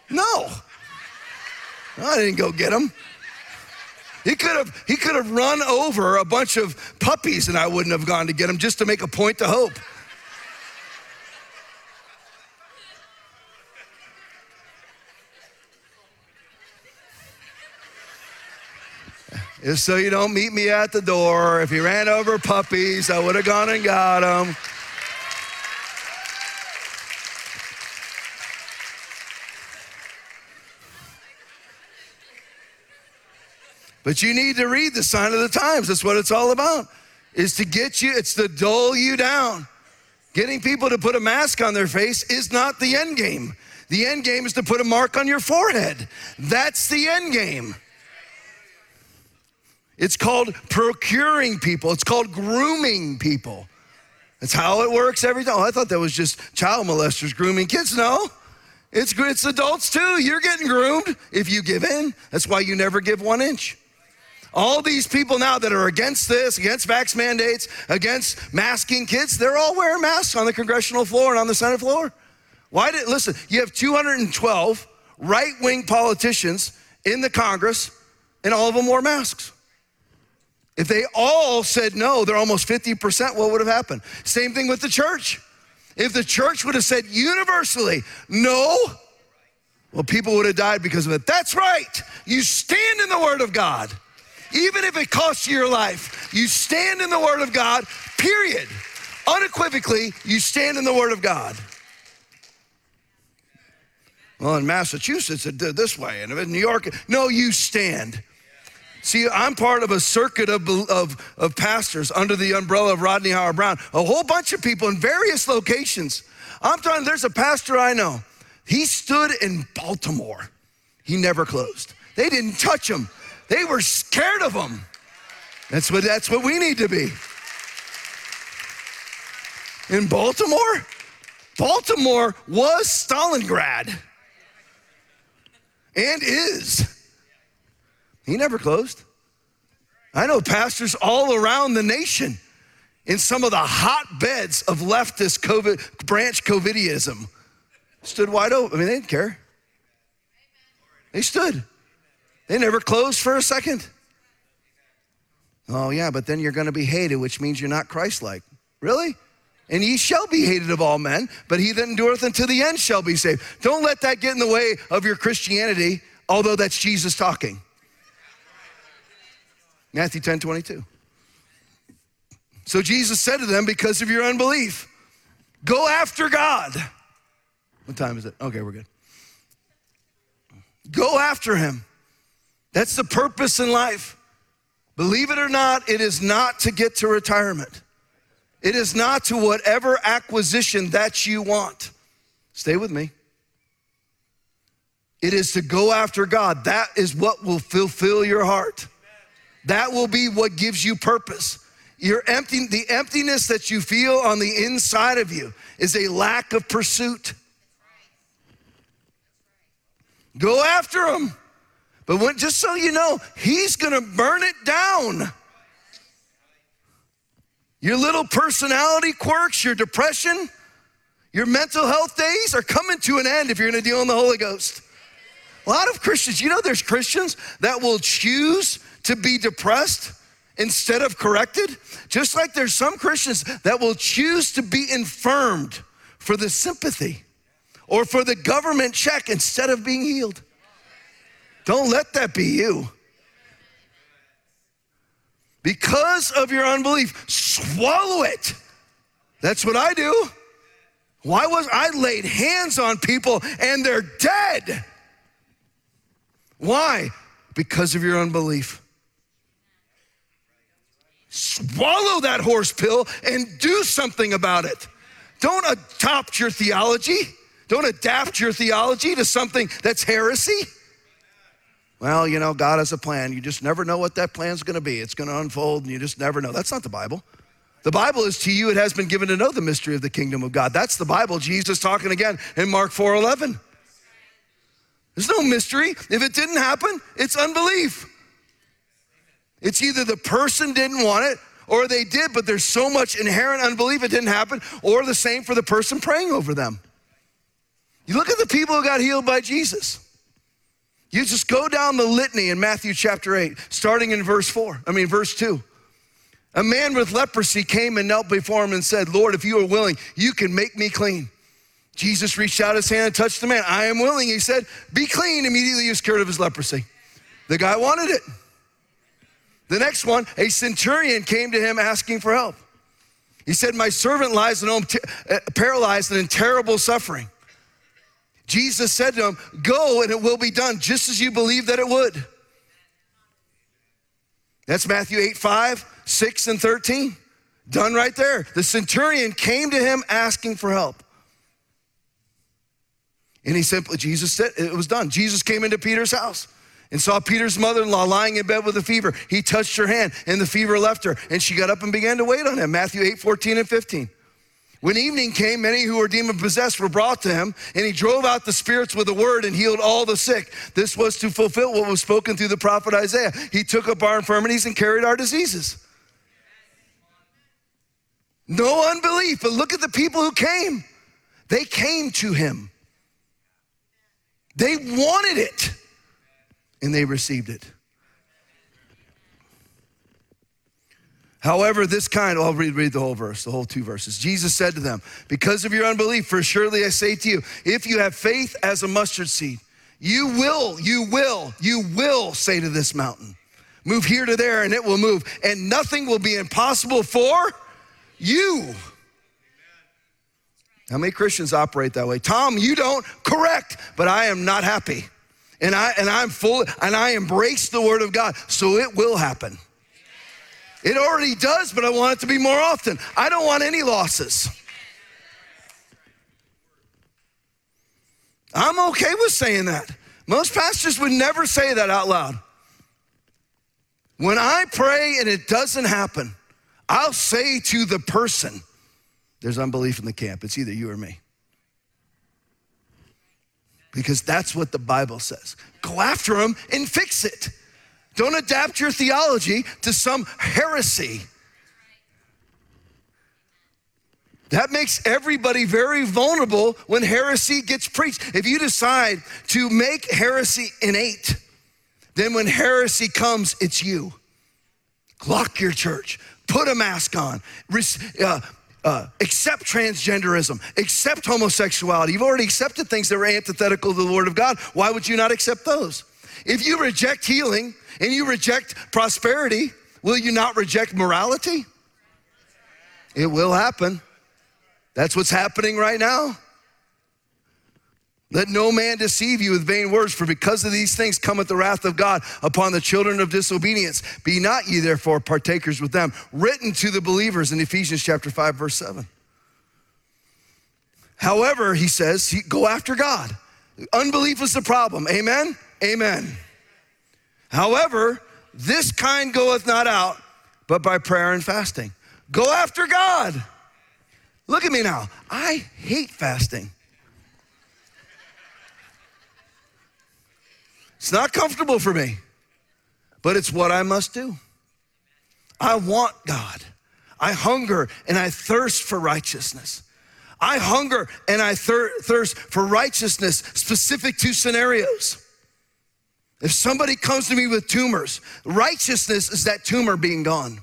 No. I didn't go get him. He could have he could have run over a bunch of puppies and I wouldn't have gone to get him just to make a point to hope. So you don't meet me at the door. If he ran over puppies, I would have gone and got them. But you need to read the sign of the times. That's what it's all about. Is to get you, it's to dull you down. Getting people to put a mask on their face is not the end game. The end game is to put a mark on your forehead. That's the end game. It's called procuring people, it's called grooming people. That's how it works every time. Oh, I thought that was just child molesters grooming kids. No, it's, it's adults too. You're getting groomed if you give in. That's why you never give one inch. All these people now that are against this, against vax mandates, against masking kids, they're all wearing masks on the congressional floor and on the Senate floor. Why did, listen, you have 212 right wing politicians in the Congress, and all of them wore masks. If they all said no, they're almost 50%, what would have happened? Same thing with the church. If the church would have said universally no, well, people would have died because of it. That's right. You stand in the Word of God even if it costs you your life, you stand in the Word of God, period. Unequivocally, you stand in the Word of God. Well, in Massachusetts, it did this way, and in New York, no, you stand. See, I'm part of a circuit of, of, of pastors under the umbrella of Rodney Howard Browne, a whole bunch of people in various locations. I'm talking, there's a pastor I know He stood in Baltimore. He never closed. They didn't touch him. They were scared of him. That's what, that's what we need to be. In Baltimore, Baltimore was Stalingrad and is. He never closed. I know pastors all around the nation in some of the hotbeds of leftist COVID, branch COVIDism stood wide open. I mean, they didn't care. They stood. They never closed for a second. Oh, yeah, but then you're going to be hated, which means you're not Christ like. Really? And ye shall be hated of all men, but he that endureth unto the end shall be saved. Don't let that get in the way of your Christianity, although that's Jesus talking. Matthew 10 22. So Jesus said to them, Because of your unbelief, go after God. What time is it? Okay, we're good. Go after him. That's the purpose in life. Believe it or not, it is not to get to retirement. It is not to whatever acquisition that you want. Stay with me. It is to go after God. That is what will fulfill your heart. That will be what gives you purpose. Your empty, the emptiness that you feel on the inside of you is a lack of pursuit. Go after him. But when, just so you know, he's gonna burn it down. Your little personality quirks, your depression, your mental health days are coming to an end if you're gonna deal in the Holy Ghost. A lot of Christians, you know, there's Christians that will choose to be depressed instead of corrected. Just like there's some Christians that will choose to be infirmed for the sympathy or for the government check instead of being healed. Don't let that be you. Because of your unbelief, swallow it. That's what I do. Why was I laid hands on people and they're dead? Why? Because of your unbelief. Swallow that horse pill and do something about it. Don't adopt your theology. Don't adapt your theology to something that's heresy. Well, you know, God has a plan. You just never know what that plan's going to be. It's going to unfold and you just never know. That's not the Bible. The Bible is to you it has been given to know the mystery of the kingdom of God. That's the Bible. Jesus talking again in Mark 4:11. There's no mystery. If it didn't happen, it's unbelief. It's either the person didn't want it or they did, but there's so much inherent unbelief it didn't happen, or the same for the person praying over them. You look at the people who got healed by Jesus. You just go down the litany in Matthew chapter 8, starting in verse 4, I mean, verse 2. A man with leprosy came and knelt before him and said, Lord, if you are willing, you can make me clean. Jesus reached out his hand and touched the man. I am willing. He said, Be clean. Immediately he was cured of his leprosy. The guy wanted it. The next one, a centurion came to him asking for help. He said, My servant lies at home t- uh, paralyzed and in terrible suffering. Jesus said to him, Go and it will be done just as you believe that it would. That's Matthew 8, 5, 6, and 13. Done right there. The centurion came to him asking for help. And he simply, Jesus said, it was done. Jesus came into Peter's house and saw Peter's mother in law lying in bed with a fever. He touched her hand and the fever left her, and she got up and began to wait on him. Matthew 8, 14, and 15. When evening came, many who were demon possessed were brought to him, and he drove out the spirits with a word and healed all the sick. This was to fulfill what was spoken through the prophet Isaiah. He took up our infirmities and carried our diseases. No unbelief, but look at the people who came. They came to him. They wanted it, and they received it. However, this kind, oh, I'll read, read the whole verse, the whole two verses. Jesus said to them, Because of your unbelief, for surely I say to you, if you have faith as a mustard seed, you will, you will, you will say to this mountain, Move here to there, and it will move, and nothing will be impossible for you. How many Christians operate that way? Tom, you don't. Correct, but I am not happy. And I and I'm full and I embrace the word of God, so it will happen. It already does, but I want it to be more often. I don't want any losses. I'm okay with saying that. Most pastors would never say that out loud. When I pray and it doesn't happen, I'll say to the person, there's unbelief in the camp. It's either you or me. Because that's what the Bible says. Go after them and fix it. Don't adapt your theology to some heresy. That makes everybody very vulnerable when heresy gets preached. If you decide to make heresy innate, then when heresy comes, it's you. Lock your church, put a mask on, uh, uh, accept transgenderism, accept homosexuality. You've already accepted things that were antithetical to the Word of God. Why would you not accept those? If you reject healing and you reject prosperity, will you not reject morality? It will happen. That's what's happening right now. Let no man deceive you with vain words, for because of these things cometh the wrath of God upon the children of disobedience. Be not ye therefore partakers with them, written to the believers in Ephesians chapter 5, verse 7. However, he says, go after God. Unbelief is the problem. Amen? Amen. However, this kind goeth not out, but by prayer and fasting. Go after God. Look at me now. I hate fasting. It's not comfortable for me, but it's what I must do. I want God. I hunger and I thirst for righteousness. I hunger and I thir- thirst for righteousness specific to scenarios. If somebody comes to me with tumors, righteousness is that tumor being gone.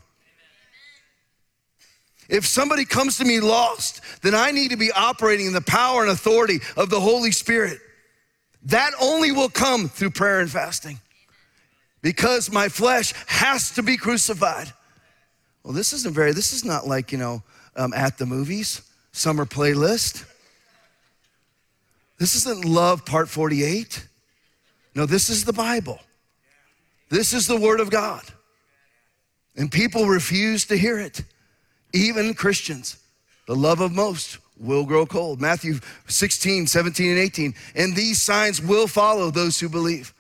If somebody comes to me lost, then I need to be operating in the power and authority of the Holy Spirit. That only will come through prayer and fasting because my flesh has to be crucified. Well, this isn't very, this is not like, you know, um, at the movies, summer playlist. This isn't love part 48. No, this is the Bible. This is the Word of God. And people refuse to hear it even Christians, the love of most will grow cold. Matthew 16, 17, and 18. And these signs will follow those who believe.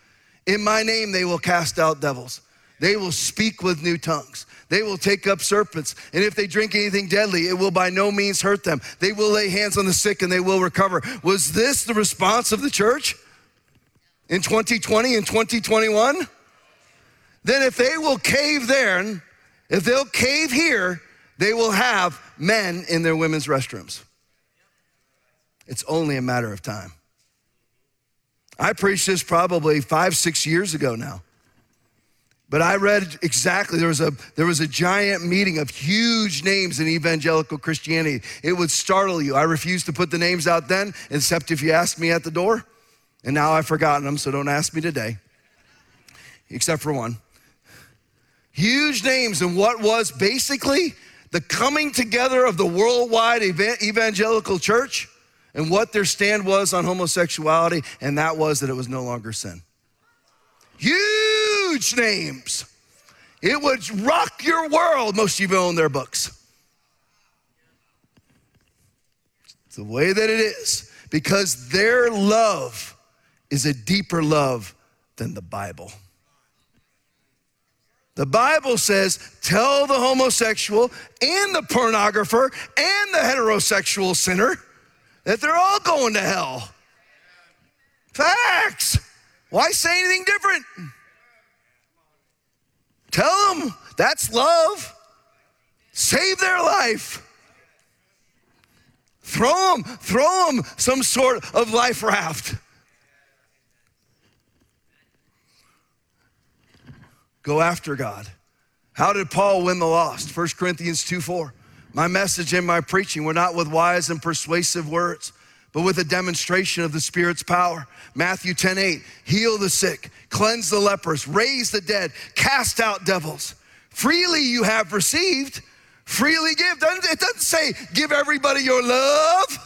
In my name, they will cast out devils. They will speak with new tongues. They will take up serpents. And if they drink anything deadly, it will by no means hurt them. They will lay hands on the sick and they will recover. Was this the response of the church in 2020 and 2021? Then if they will cave there, if they'll cave here, they will have men in their women's restrooms. It's only a matter of time. I preached this probably five, six years ago now. But I read exactly, there was, a, there was a giant meeting of huge names in evangelical Christianity. It would startle you. I refused to put the names out then, except if you asked me at the door. And now I've forgotten them, so don't ask me today, except for one. Huge names, and what was basically the coming together of the worldwide evangelical church and what their stand was on homosexuality, and that was that it was no longer sin. Huge names. It would rock your world. Most of you own their books. It's the way that it is because their love is a deeper love than the Bible. The Bible says, tell the homosexual and the pornographer and the heterosexual sinner that they're all going to hell. Facts. Why say anything different? Tell them that's love. Save their life. Throw them, throw them some sort of life raft. Go after God. How did Paul win the lost? 1 Corinthians 2 4. My message and my preaching were not with wise and persuasive words, but with a demonstration of the Spirit's power. Matthew 10 8. Heal the sick, cleanse the lepers, raise the dead, cast out devils. Freely you have received, freely give. It doesn't say give everybody your love.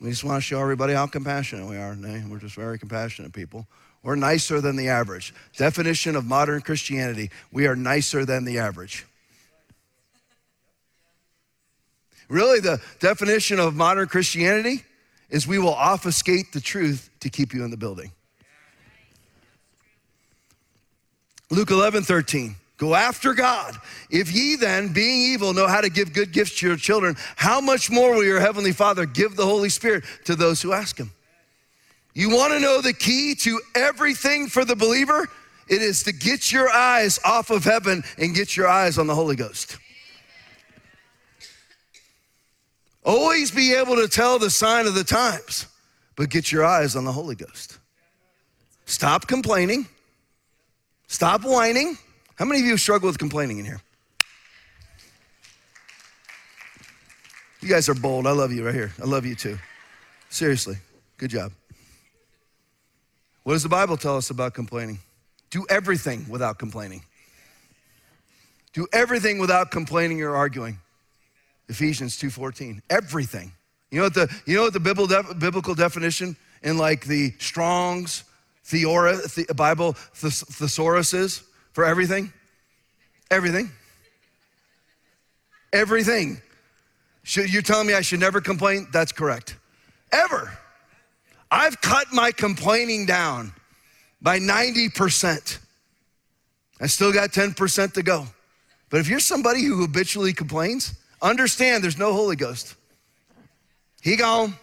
We just want to show everybody how compassionate we are. Eh? We're just very compassionate people. We're nicer than the average. Definition of modern Christianity we are nicer than the average. Really, the definition of modern Christianity is we will obfuscate the truth to keep you in the building. Luke 11, 13. Go after God. If ye then, being evil, know how to give good gifts to your children, how much more will your heavenly Father give the Holy Spirit to those who ask him? You want to know the key to everything for the believer? It is to get your eyes off of heaven and get your eyes on the Holy Ghost. Always be able to tell the sign of the times, but get your eyes on the Holy Ghost. Stop complaining. Stop whining. How many of you struggle with complaining in here? You guys are bold. I love you right here. I love you too. Seriously. Good job. What does the Bible tell us about complaining? Do everything without complaining. Do everything without complaining or arguing. Ephesians 2:14. Everything. You know what the you know what the biblical definition in like the Strong's Theora, the Bible thesaurus is for everything? Everything. Everything. Should, you're telling me I should never complain? That's correct. Ever. I've cut my complaining down by 90%. I still got 10% to go. But if you're somebody who habitually complains, understand there's no Holy Ghost. He gone.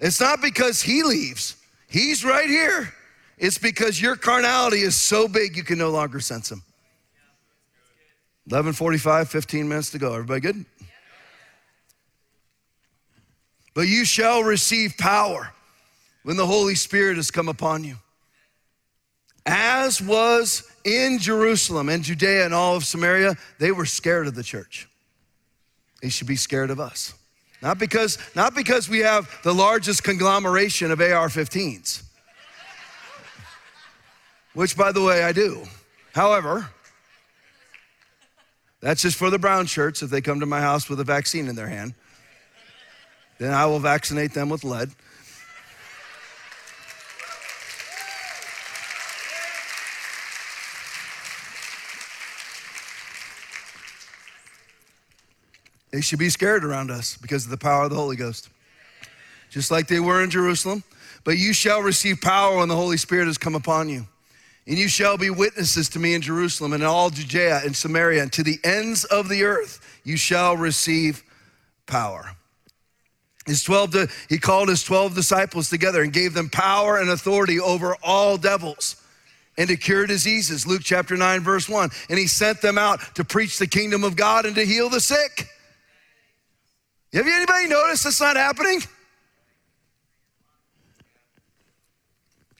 It's not because he leaves. He's right here. It's because your carnality is so big you can no longer sense him. 11:45, 15 minutes to go. Everybody good? But you shall receive power when the Holy Spirit has come upon you. As was in Jerusalem and Judea and all of Samaria, they were scared of the church. They should be scared of us. Not because, not because we have the largest conglomeration of AR 15s, which, by the way, I do. However, that's just for the brown shirts if they come to my house with a vaccine in their hand. Then I will vaccinate them with lead. They should be scared around us because of the power of the Holy Ghost, just like they were in Jerusalem. But you shall receive power when the Holy Spirit has come upon you. And you shall be witnesses to me in Jerusalem and in all Judea and Samaria and to the ends of the earth. You shall receive power. His 12, he called his 12 disciples together and gave them power and authority over all devils and to cure diseases. Luke chapter 9, verse 1. And he sent them out to preach the kingdom of God and to heal the sick. Have you anybody noticed that's not happening?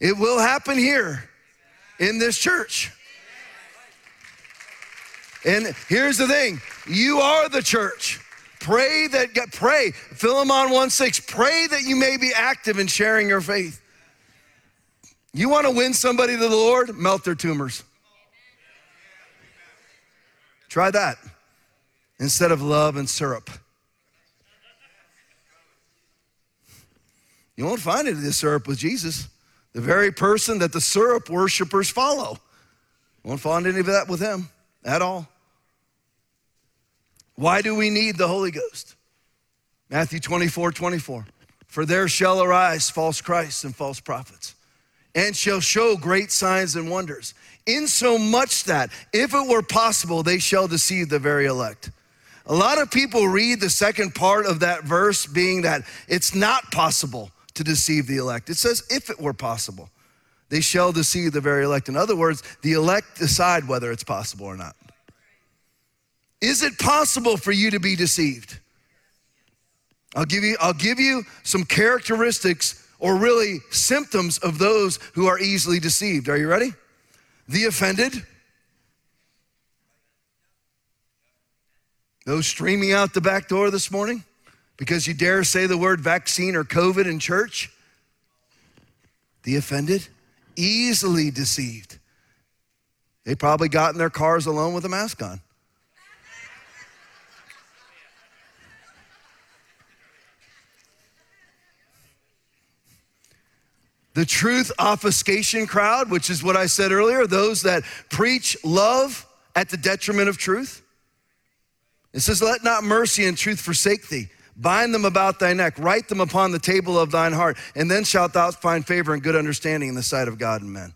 It will happen here in this church. And here's the thing you are the church. Pray that, pray. Philemon 1 6, pray that you may be active in sharing your faith. You want to win somebody to the Lord? Melt their tumors. Try that instead of love and syrup. You won't find it in the syrup with Jesus, the very person that the syrup worshipers follow. Won't find any of that with him at all. Why do we need the Holy Ghost? Matthew 24, 24. For there shall arise false Christs and false prophets, and shall show great signs and wonders, insomuch that, if it were possible, they shall deceive the very elect. A lot of people read the second part of that verse being that it's not possible to deceive the elect. It says, if it were possible, they shall deceive the very elect. In other words, the elect decide whether it's possible or not. Is it possible for you to be deceived? I'll give you, I'll give you some characteristics or really symptoms of those who are easily deceived. Are you ready? The offended, those streaming out the back door this morning because you dare say the word vaccine or COVID in church. The offended, easily deceived. They probably got in their cars alone with a mask on. The truth obfuscation crowd, which is what I said earlier, those that preach love at the detriment of truth. It says, Let not mercy and truth forsake thee. Bind them about thy neck, write them upon the table of thine heart, and then shalt thou find favor and good understanding in the sight of God and men.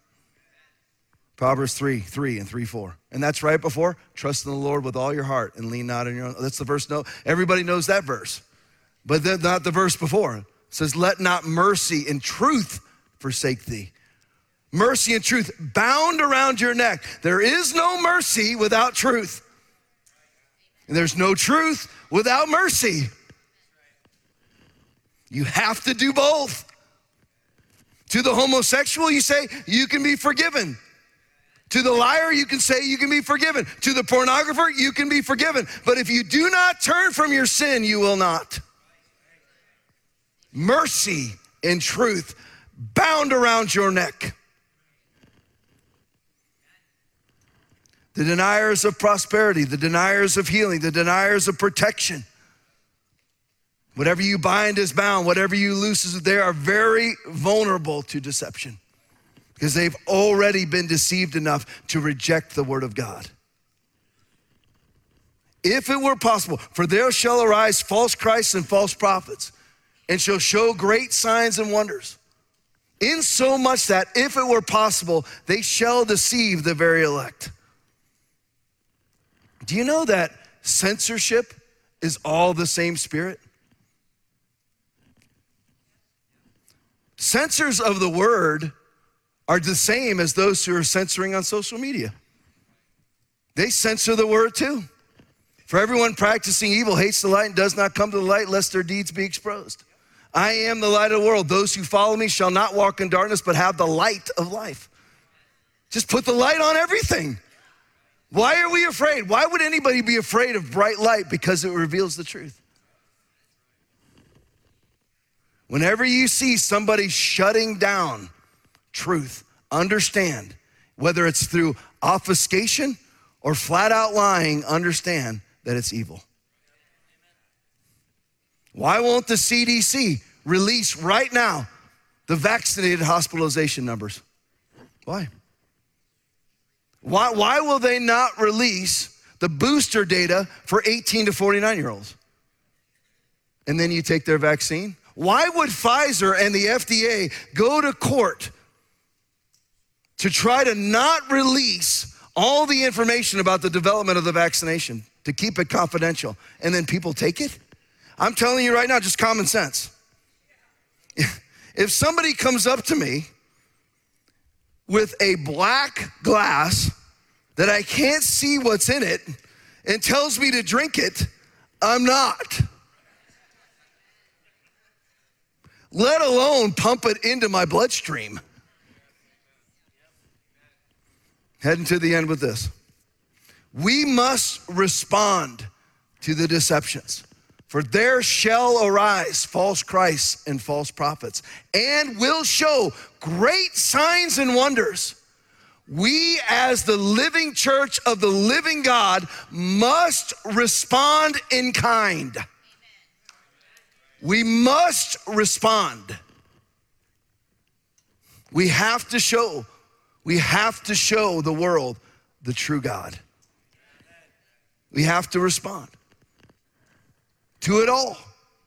Proverbs 3, 3 and 3, 4. And that's right before, trust in the Lord with all your heart and lean not on your own. That's the verse, no, everybody knows that verse. But not the verse before. It says, let not mercy and truth forsake thee. Mercy and truth bound around your neck. There is no mercy without truth. And there's no truth without mercy. You have to do both. To the homosexual, you say, you can be forgiven. To the liar, you can say you can be forgiven. To the pornographer, you can be forgiven. But if you do not turn from your sin, you will not. Mercy and truth bound around your neck. The deniers of prosperity, the deniers of healing, the deniers of protection Whatever you bind is bound, whatever you loose is, they are very vulnerable to deception because they've already been deceived enough to reject the word of God. If it were possible, for there shall arise false Christs and false prophets, and shall show great signs and wonders, in so much that if it were possible, they shall deceive the very elect. Do you know that censorship is all the same spirit? Censors of the word are the same as those who are censoring on social media. They censor the word too. For everyone practicing evil hates the light and does not come to the light lest their deeds be exposed. I am the light of the world. Those who follow me shall not walk in darkness, but have the light of life. Just put the light on everything. Why are we afraid? Why would anybody be afraid of bright light? Because it reveals the truth. Whenever you see somebody shutting down truth, understand whether it's through obfuscation or flat out lying, understand that it's evil. Why won't the CDC release right now the vaccinated hospitalization numbers? Why? Why, why will they not release the booster data for 18 to 49 year olds? And then you take their vaccine why would Pfizer and the FDA go to court to try to not release all the information about the development of the vaccination, to keep it confidential, and then people take it? I'm telling you right now, just common sense. If somebody comes up to me with a black glass that I can't see what's in it and tells me to drink it, I'm not. Let alone pump it into my bloodstream. Heading to the end with this. We must respond to the deceptions. For there shall arise false Christs and false prophets, and will show great signs and wonders. We, as the living church of the living God, must respond in kind. We must respond. We have to show, we have to show the world the true God. We have to respond to it all,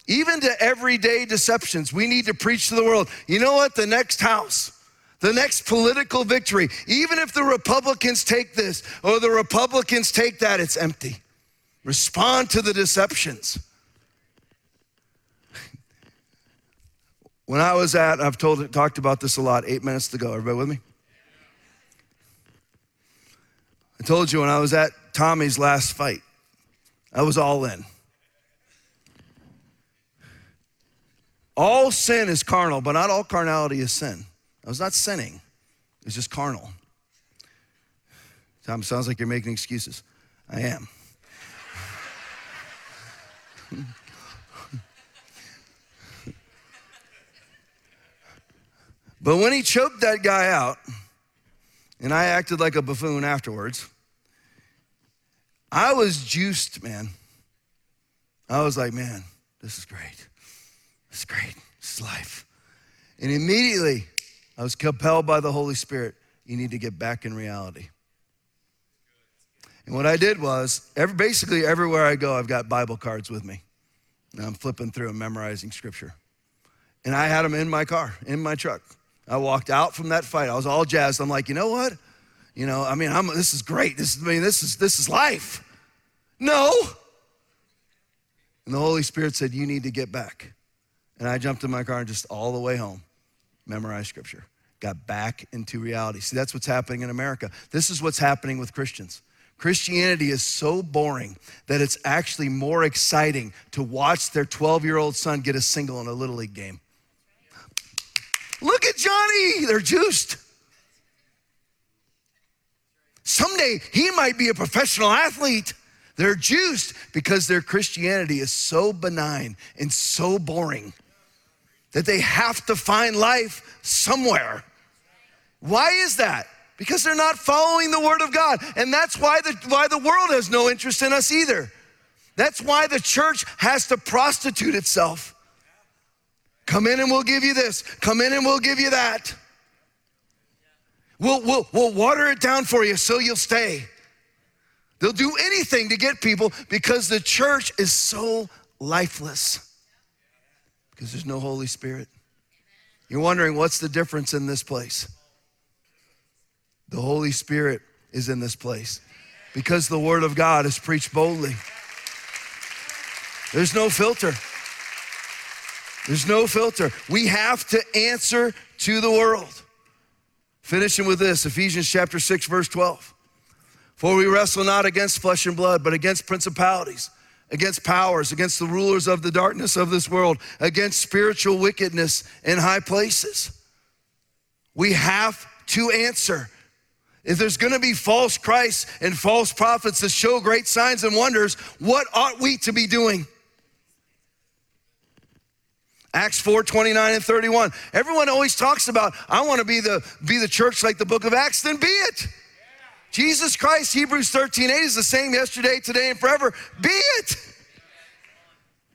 even to everyday deceptions. We need to preach to the world. You know what? The next house, the next political victory, even if the Republicans take this or the Republicans take that, it's empty. Respond to the deceptions. When I was at, I've told, talked about this a lot, eight minutes to go. Everybody with me? I told you when I was at Tommy's last fight, I was all in. All sin is carnal, but not all carnality is sin. I was not sinning, it was just carnal. Tom, sounds like you're making excuses. I am. But when he choked that guy out, and I acted like a buffoon afterwards, I was juiced, man. I was like, man, this is great. This is great. This is life. And immediately, I was compelled by the Holy Spirit. You need to get back in reality. And what I did was, every, basically everywhere I go, I've got Bible cards with me. And I'm flipping through and memorizing scripture. And I had them in my car, in my truck. I walked out from that fight. I was all jazzed. I'm like, you know what? You know, I mean, I'm, this is great. This, I mean, this is this is life. No. And the Holy Spirit said, you need to get back. And I jumped in my car and just all the way home, memorized scripture, got back into reality. See, that's what's happening in America. This is what's happening with Christians. Christianity is so boring that it's actually more exciting to watch their 12 year old son get a single in a Little League game. Look at Johnny, they're juiced. Someday he might be a professional athlete. They're juiced because their Christianity is so benign and so boring that they have to find life somewhere. Why is that? Because they're not following the word of God. And that's why the, why the world has no interest in us either. That's why the church has to prostitute itself. Come in and we'll give you this. Come in and we'll give you that. We'll, we'll, we'll water it down for you so you'll stay. They'll do anything to get people because the church is so lifeless because there's no Holy Spirit. You're wondering what's the difference in this place? The Holy Spirit is in this place because the Word of God is preached boldly. There's no filter. There's no filter. We have to answer to the world. Finishing with this Ephesians chapter 6, verse 12. For we wrestle not against flesh and blood, but against principalities, against powers, against the rulers of the darkness of this world, against spiritual wickedness in high places. We have to answer. If there's gonna be false Christs and false prophets that show great signs and wonders, what ought we to be doing? Acts 4, 29 and 31. Everyone always talks about, I want to be the, be the church like the book of Acts, then be it. Yeah. Jesus Christ, Hebrews 13, 8 is the same yesterday, today, and forever. Be it.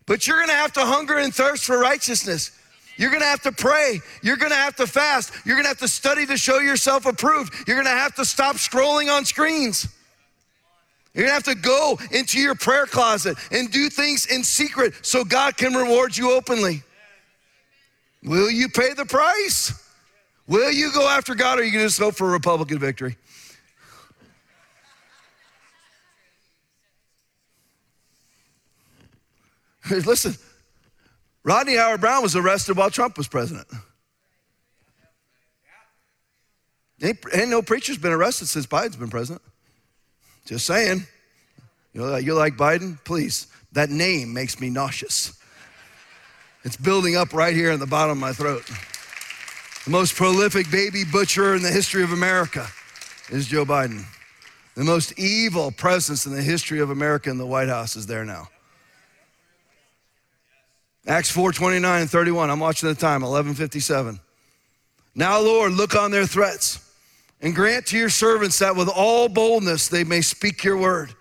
But you're going to have to hunger and thirst for righteousness. You're gonna have to pray. You're gonna have to fast. You're gonna have to study to show yourself approved. You're gonna have to stop scrolling on screens. You're gonna have to go into your prayer closet and do things in secret so God can reward you openly. Will you pay the price? Will you go after God or are you going to just hope for a Republican victory? Listen, Rodney Howard Browne was arrested while Trump was president. Ain't, ain't no preacher's been arrested since Biden's been president. Just saying. You, like Biden? Please. That name makes me nauseous. It's building up right here in the bottom of my throat. The most prolific baby butcher in the history of America is Joe Biden. The most evil presence in the history of America in the White House is there now. Acts 4 29 and 31. I'm watching the time, 1157. Now, Lord, look on their threats and grant to your servants that with all boldness they may speak your word.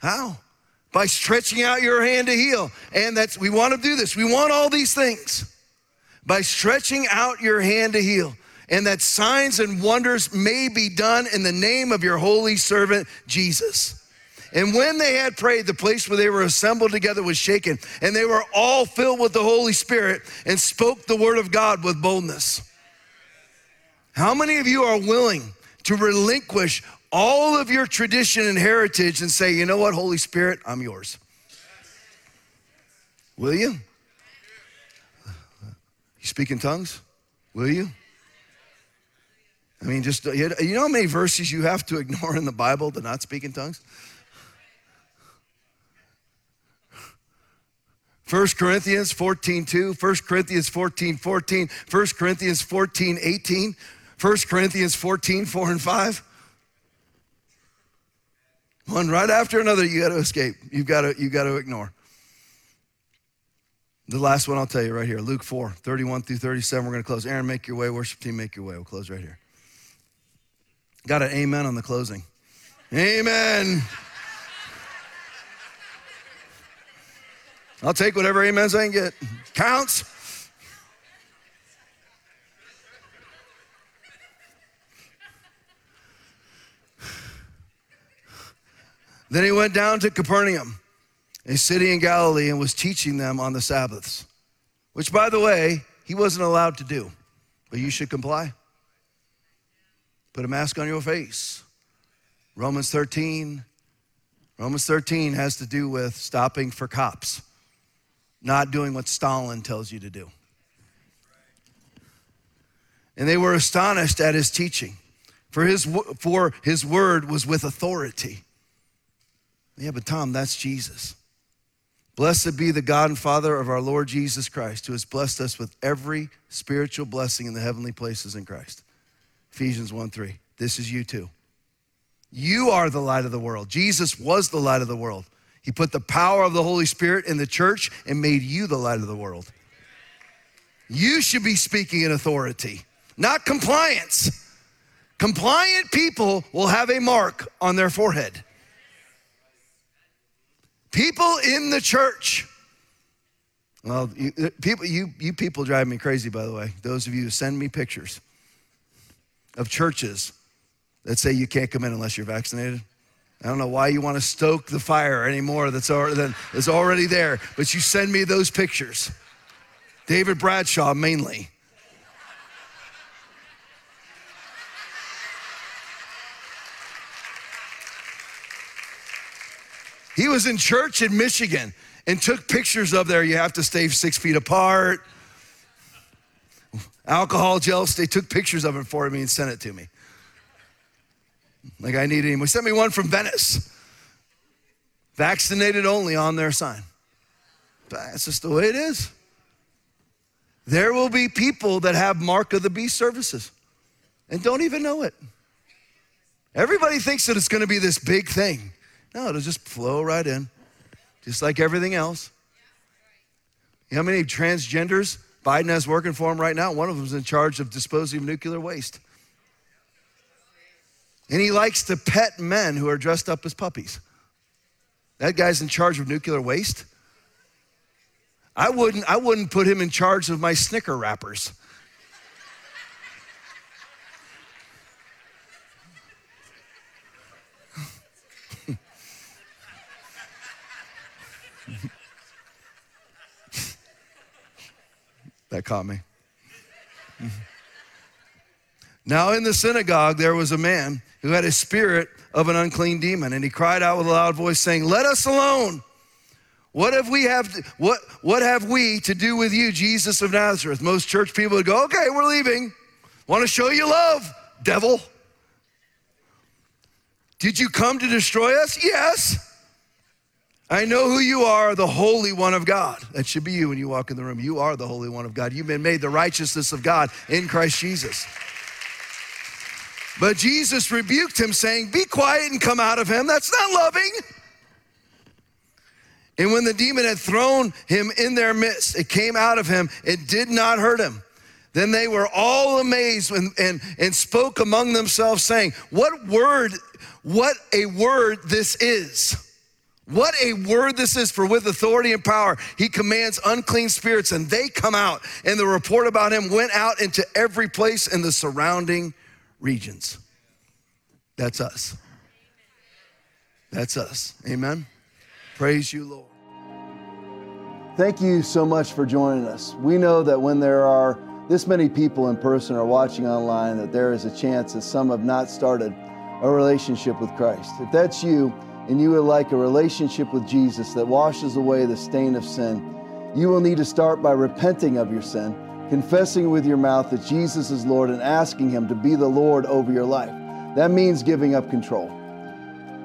How? By stretching out your hand to heal. And that's, we want to do this. We want all these things by stretching out your hand to heal. And that signs and wonders may be done in the name of your holy servant, Jesus. And when they had prayed, the place where they were assembled together was shaken, and they were all filled with the Holy Spirit and spoke the word of God with boldness. How many of you are willing to relinquish all of your tradition and heritage and say, you know what, Holy Spirit, I'm yours. Will you? You speak in tongues? Will you? I mean, just, you know how many verses you have to ignore in the Bible to not speak in tongues? 1 Corinthians 14, 2, 1 Corinthians 14, 14, 1 Corinthians 14, 18, 1 Corinthians 14, 4 and 5. One right after another, you got to escape. You've got to, you've got to ignore. The last one I'll tell you right here Luke 4, 31 through 37. We're going to close. Aaron, make your way. Worship team, make your way. We'll close right here. Got an amen on the closing. Amen. I'll take whatever amens I can get. Counts. Then he went down to Capernaum, a city in Galilee, and was teaching them on the Sabbaths, which, by the way, he wasn't allowed to do, but you should comply. Put a mask on your face. Romans 13. Romans 13 has to do with stopping for cops, not doing what Stalin tells you to do. And they were astonished at his teaching, for his, for his word was with authority. Yeah, but Tom, that's Jesus. Blessed be the God and Father of our Lord Jesus Christ, who has blessed us with every spiritual blessing in the heavenly places in Christ. Ephesians 1 3. This is you too. You are the light of the world. Jesus was the light of the world. He put the power of the Holy Spirit in the church and made you the light of the world. You should be speaking in authority, not compliance. Compliant people will have a mark on their forehead. People in the church. Well, you, uh, people, you, you people drive me crazy, by the way. Those of you who send me pictures of churches that say you can't come in unless you're vaccinated. I don't know why you want to stoke the fire anymore that's already, that's already there, but you send me those pictures. David Bradshaw mainly. He was in church in Michigan and took pictures of there. You have to stay six feet apart. Alcohol gels, they took pictures of it for me and sent it to me. Like I needed him. He sent me one from Venice. Vaccinated only on their sign. That's just the way it is. There will be people that have mark of the beast services and don't even know it. Everybody thinks that it's going to be this big thing. No, it'll just flow right in, just like everything else. You know how many transgenders Biden has working for him right now? One of them is in charge of disposing of nuclear waste. And he likes to pet men who are dressed up as puppies. That guy's in charge of nuclear waste. I wouldn't, I wouldn't put him in charge of my Snicker wrappers. *laughs* that caught me. now, in the synagogue, there was a man who had a spirit of an unclean demon, and he cried out with a loud voice, saying, Let us alone. What have we have what what have we to do with you, Jesus of Nazareth? Most church people would go, okay, we're leaving. Want to show you love, devil. Did you come to destroy us? Yes. I know who you are, the Holy One of God. That should be you when you walk in the room. You are the Holy One of God. You've been made the righteousness of God in Christ Jesus. But Jesus rebuked him, saying, Be quiet and come out of him. That's not loving. And when the demon had thrown him in their midst, it came out of him. It did not hurt him. Then they were all amazed and, and, and spoke among themselves, saying, What word, what a word this is. What a word this is, for with authority and power, he commands unclean spirits and they come out. And the report about him went out into every place in the surrounding regions. That's us. That's us. Amen. Praise you, Lord. Thank you so much for joining us. We know that when there are this many people in person or watching online, that there is a chance that some have not started a relationship with Christ. If that's you and you would like a relationship with Jesus that washes away the stain of sin, you will need to start by repenting of your sin, confessing with your mouth that Jesus is Lord, and asking Him to be the Lord over your life. That means giving up control.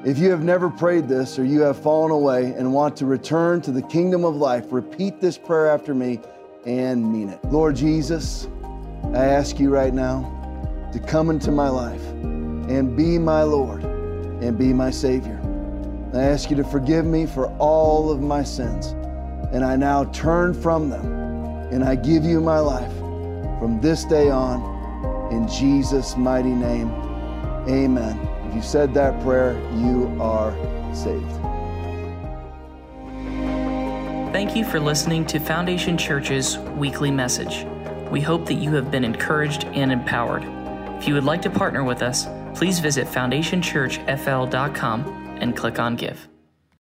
If you have never prayed this or you have fallen away and want to return to the kingdom of life, repeat this prayer after me and mean it. Lord Jesus, I ask you right now to come into my life and be my Lord and be my Savior. I ask you to forgive me for all of my sins. And I now turn from them and I give you my life from this day on in Jesus' mighty name. Amen. If you said that prayer, you are saved. Thank you for listening to Foundation Church's weekly message. We hope that you have been encouraged and empowered. If you would like to partner with us, please visit foundationchurchfl.com and click on Give.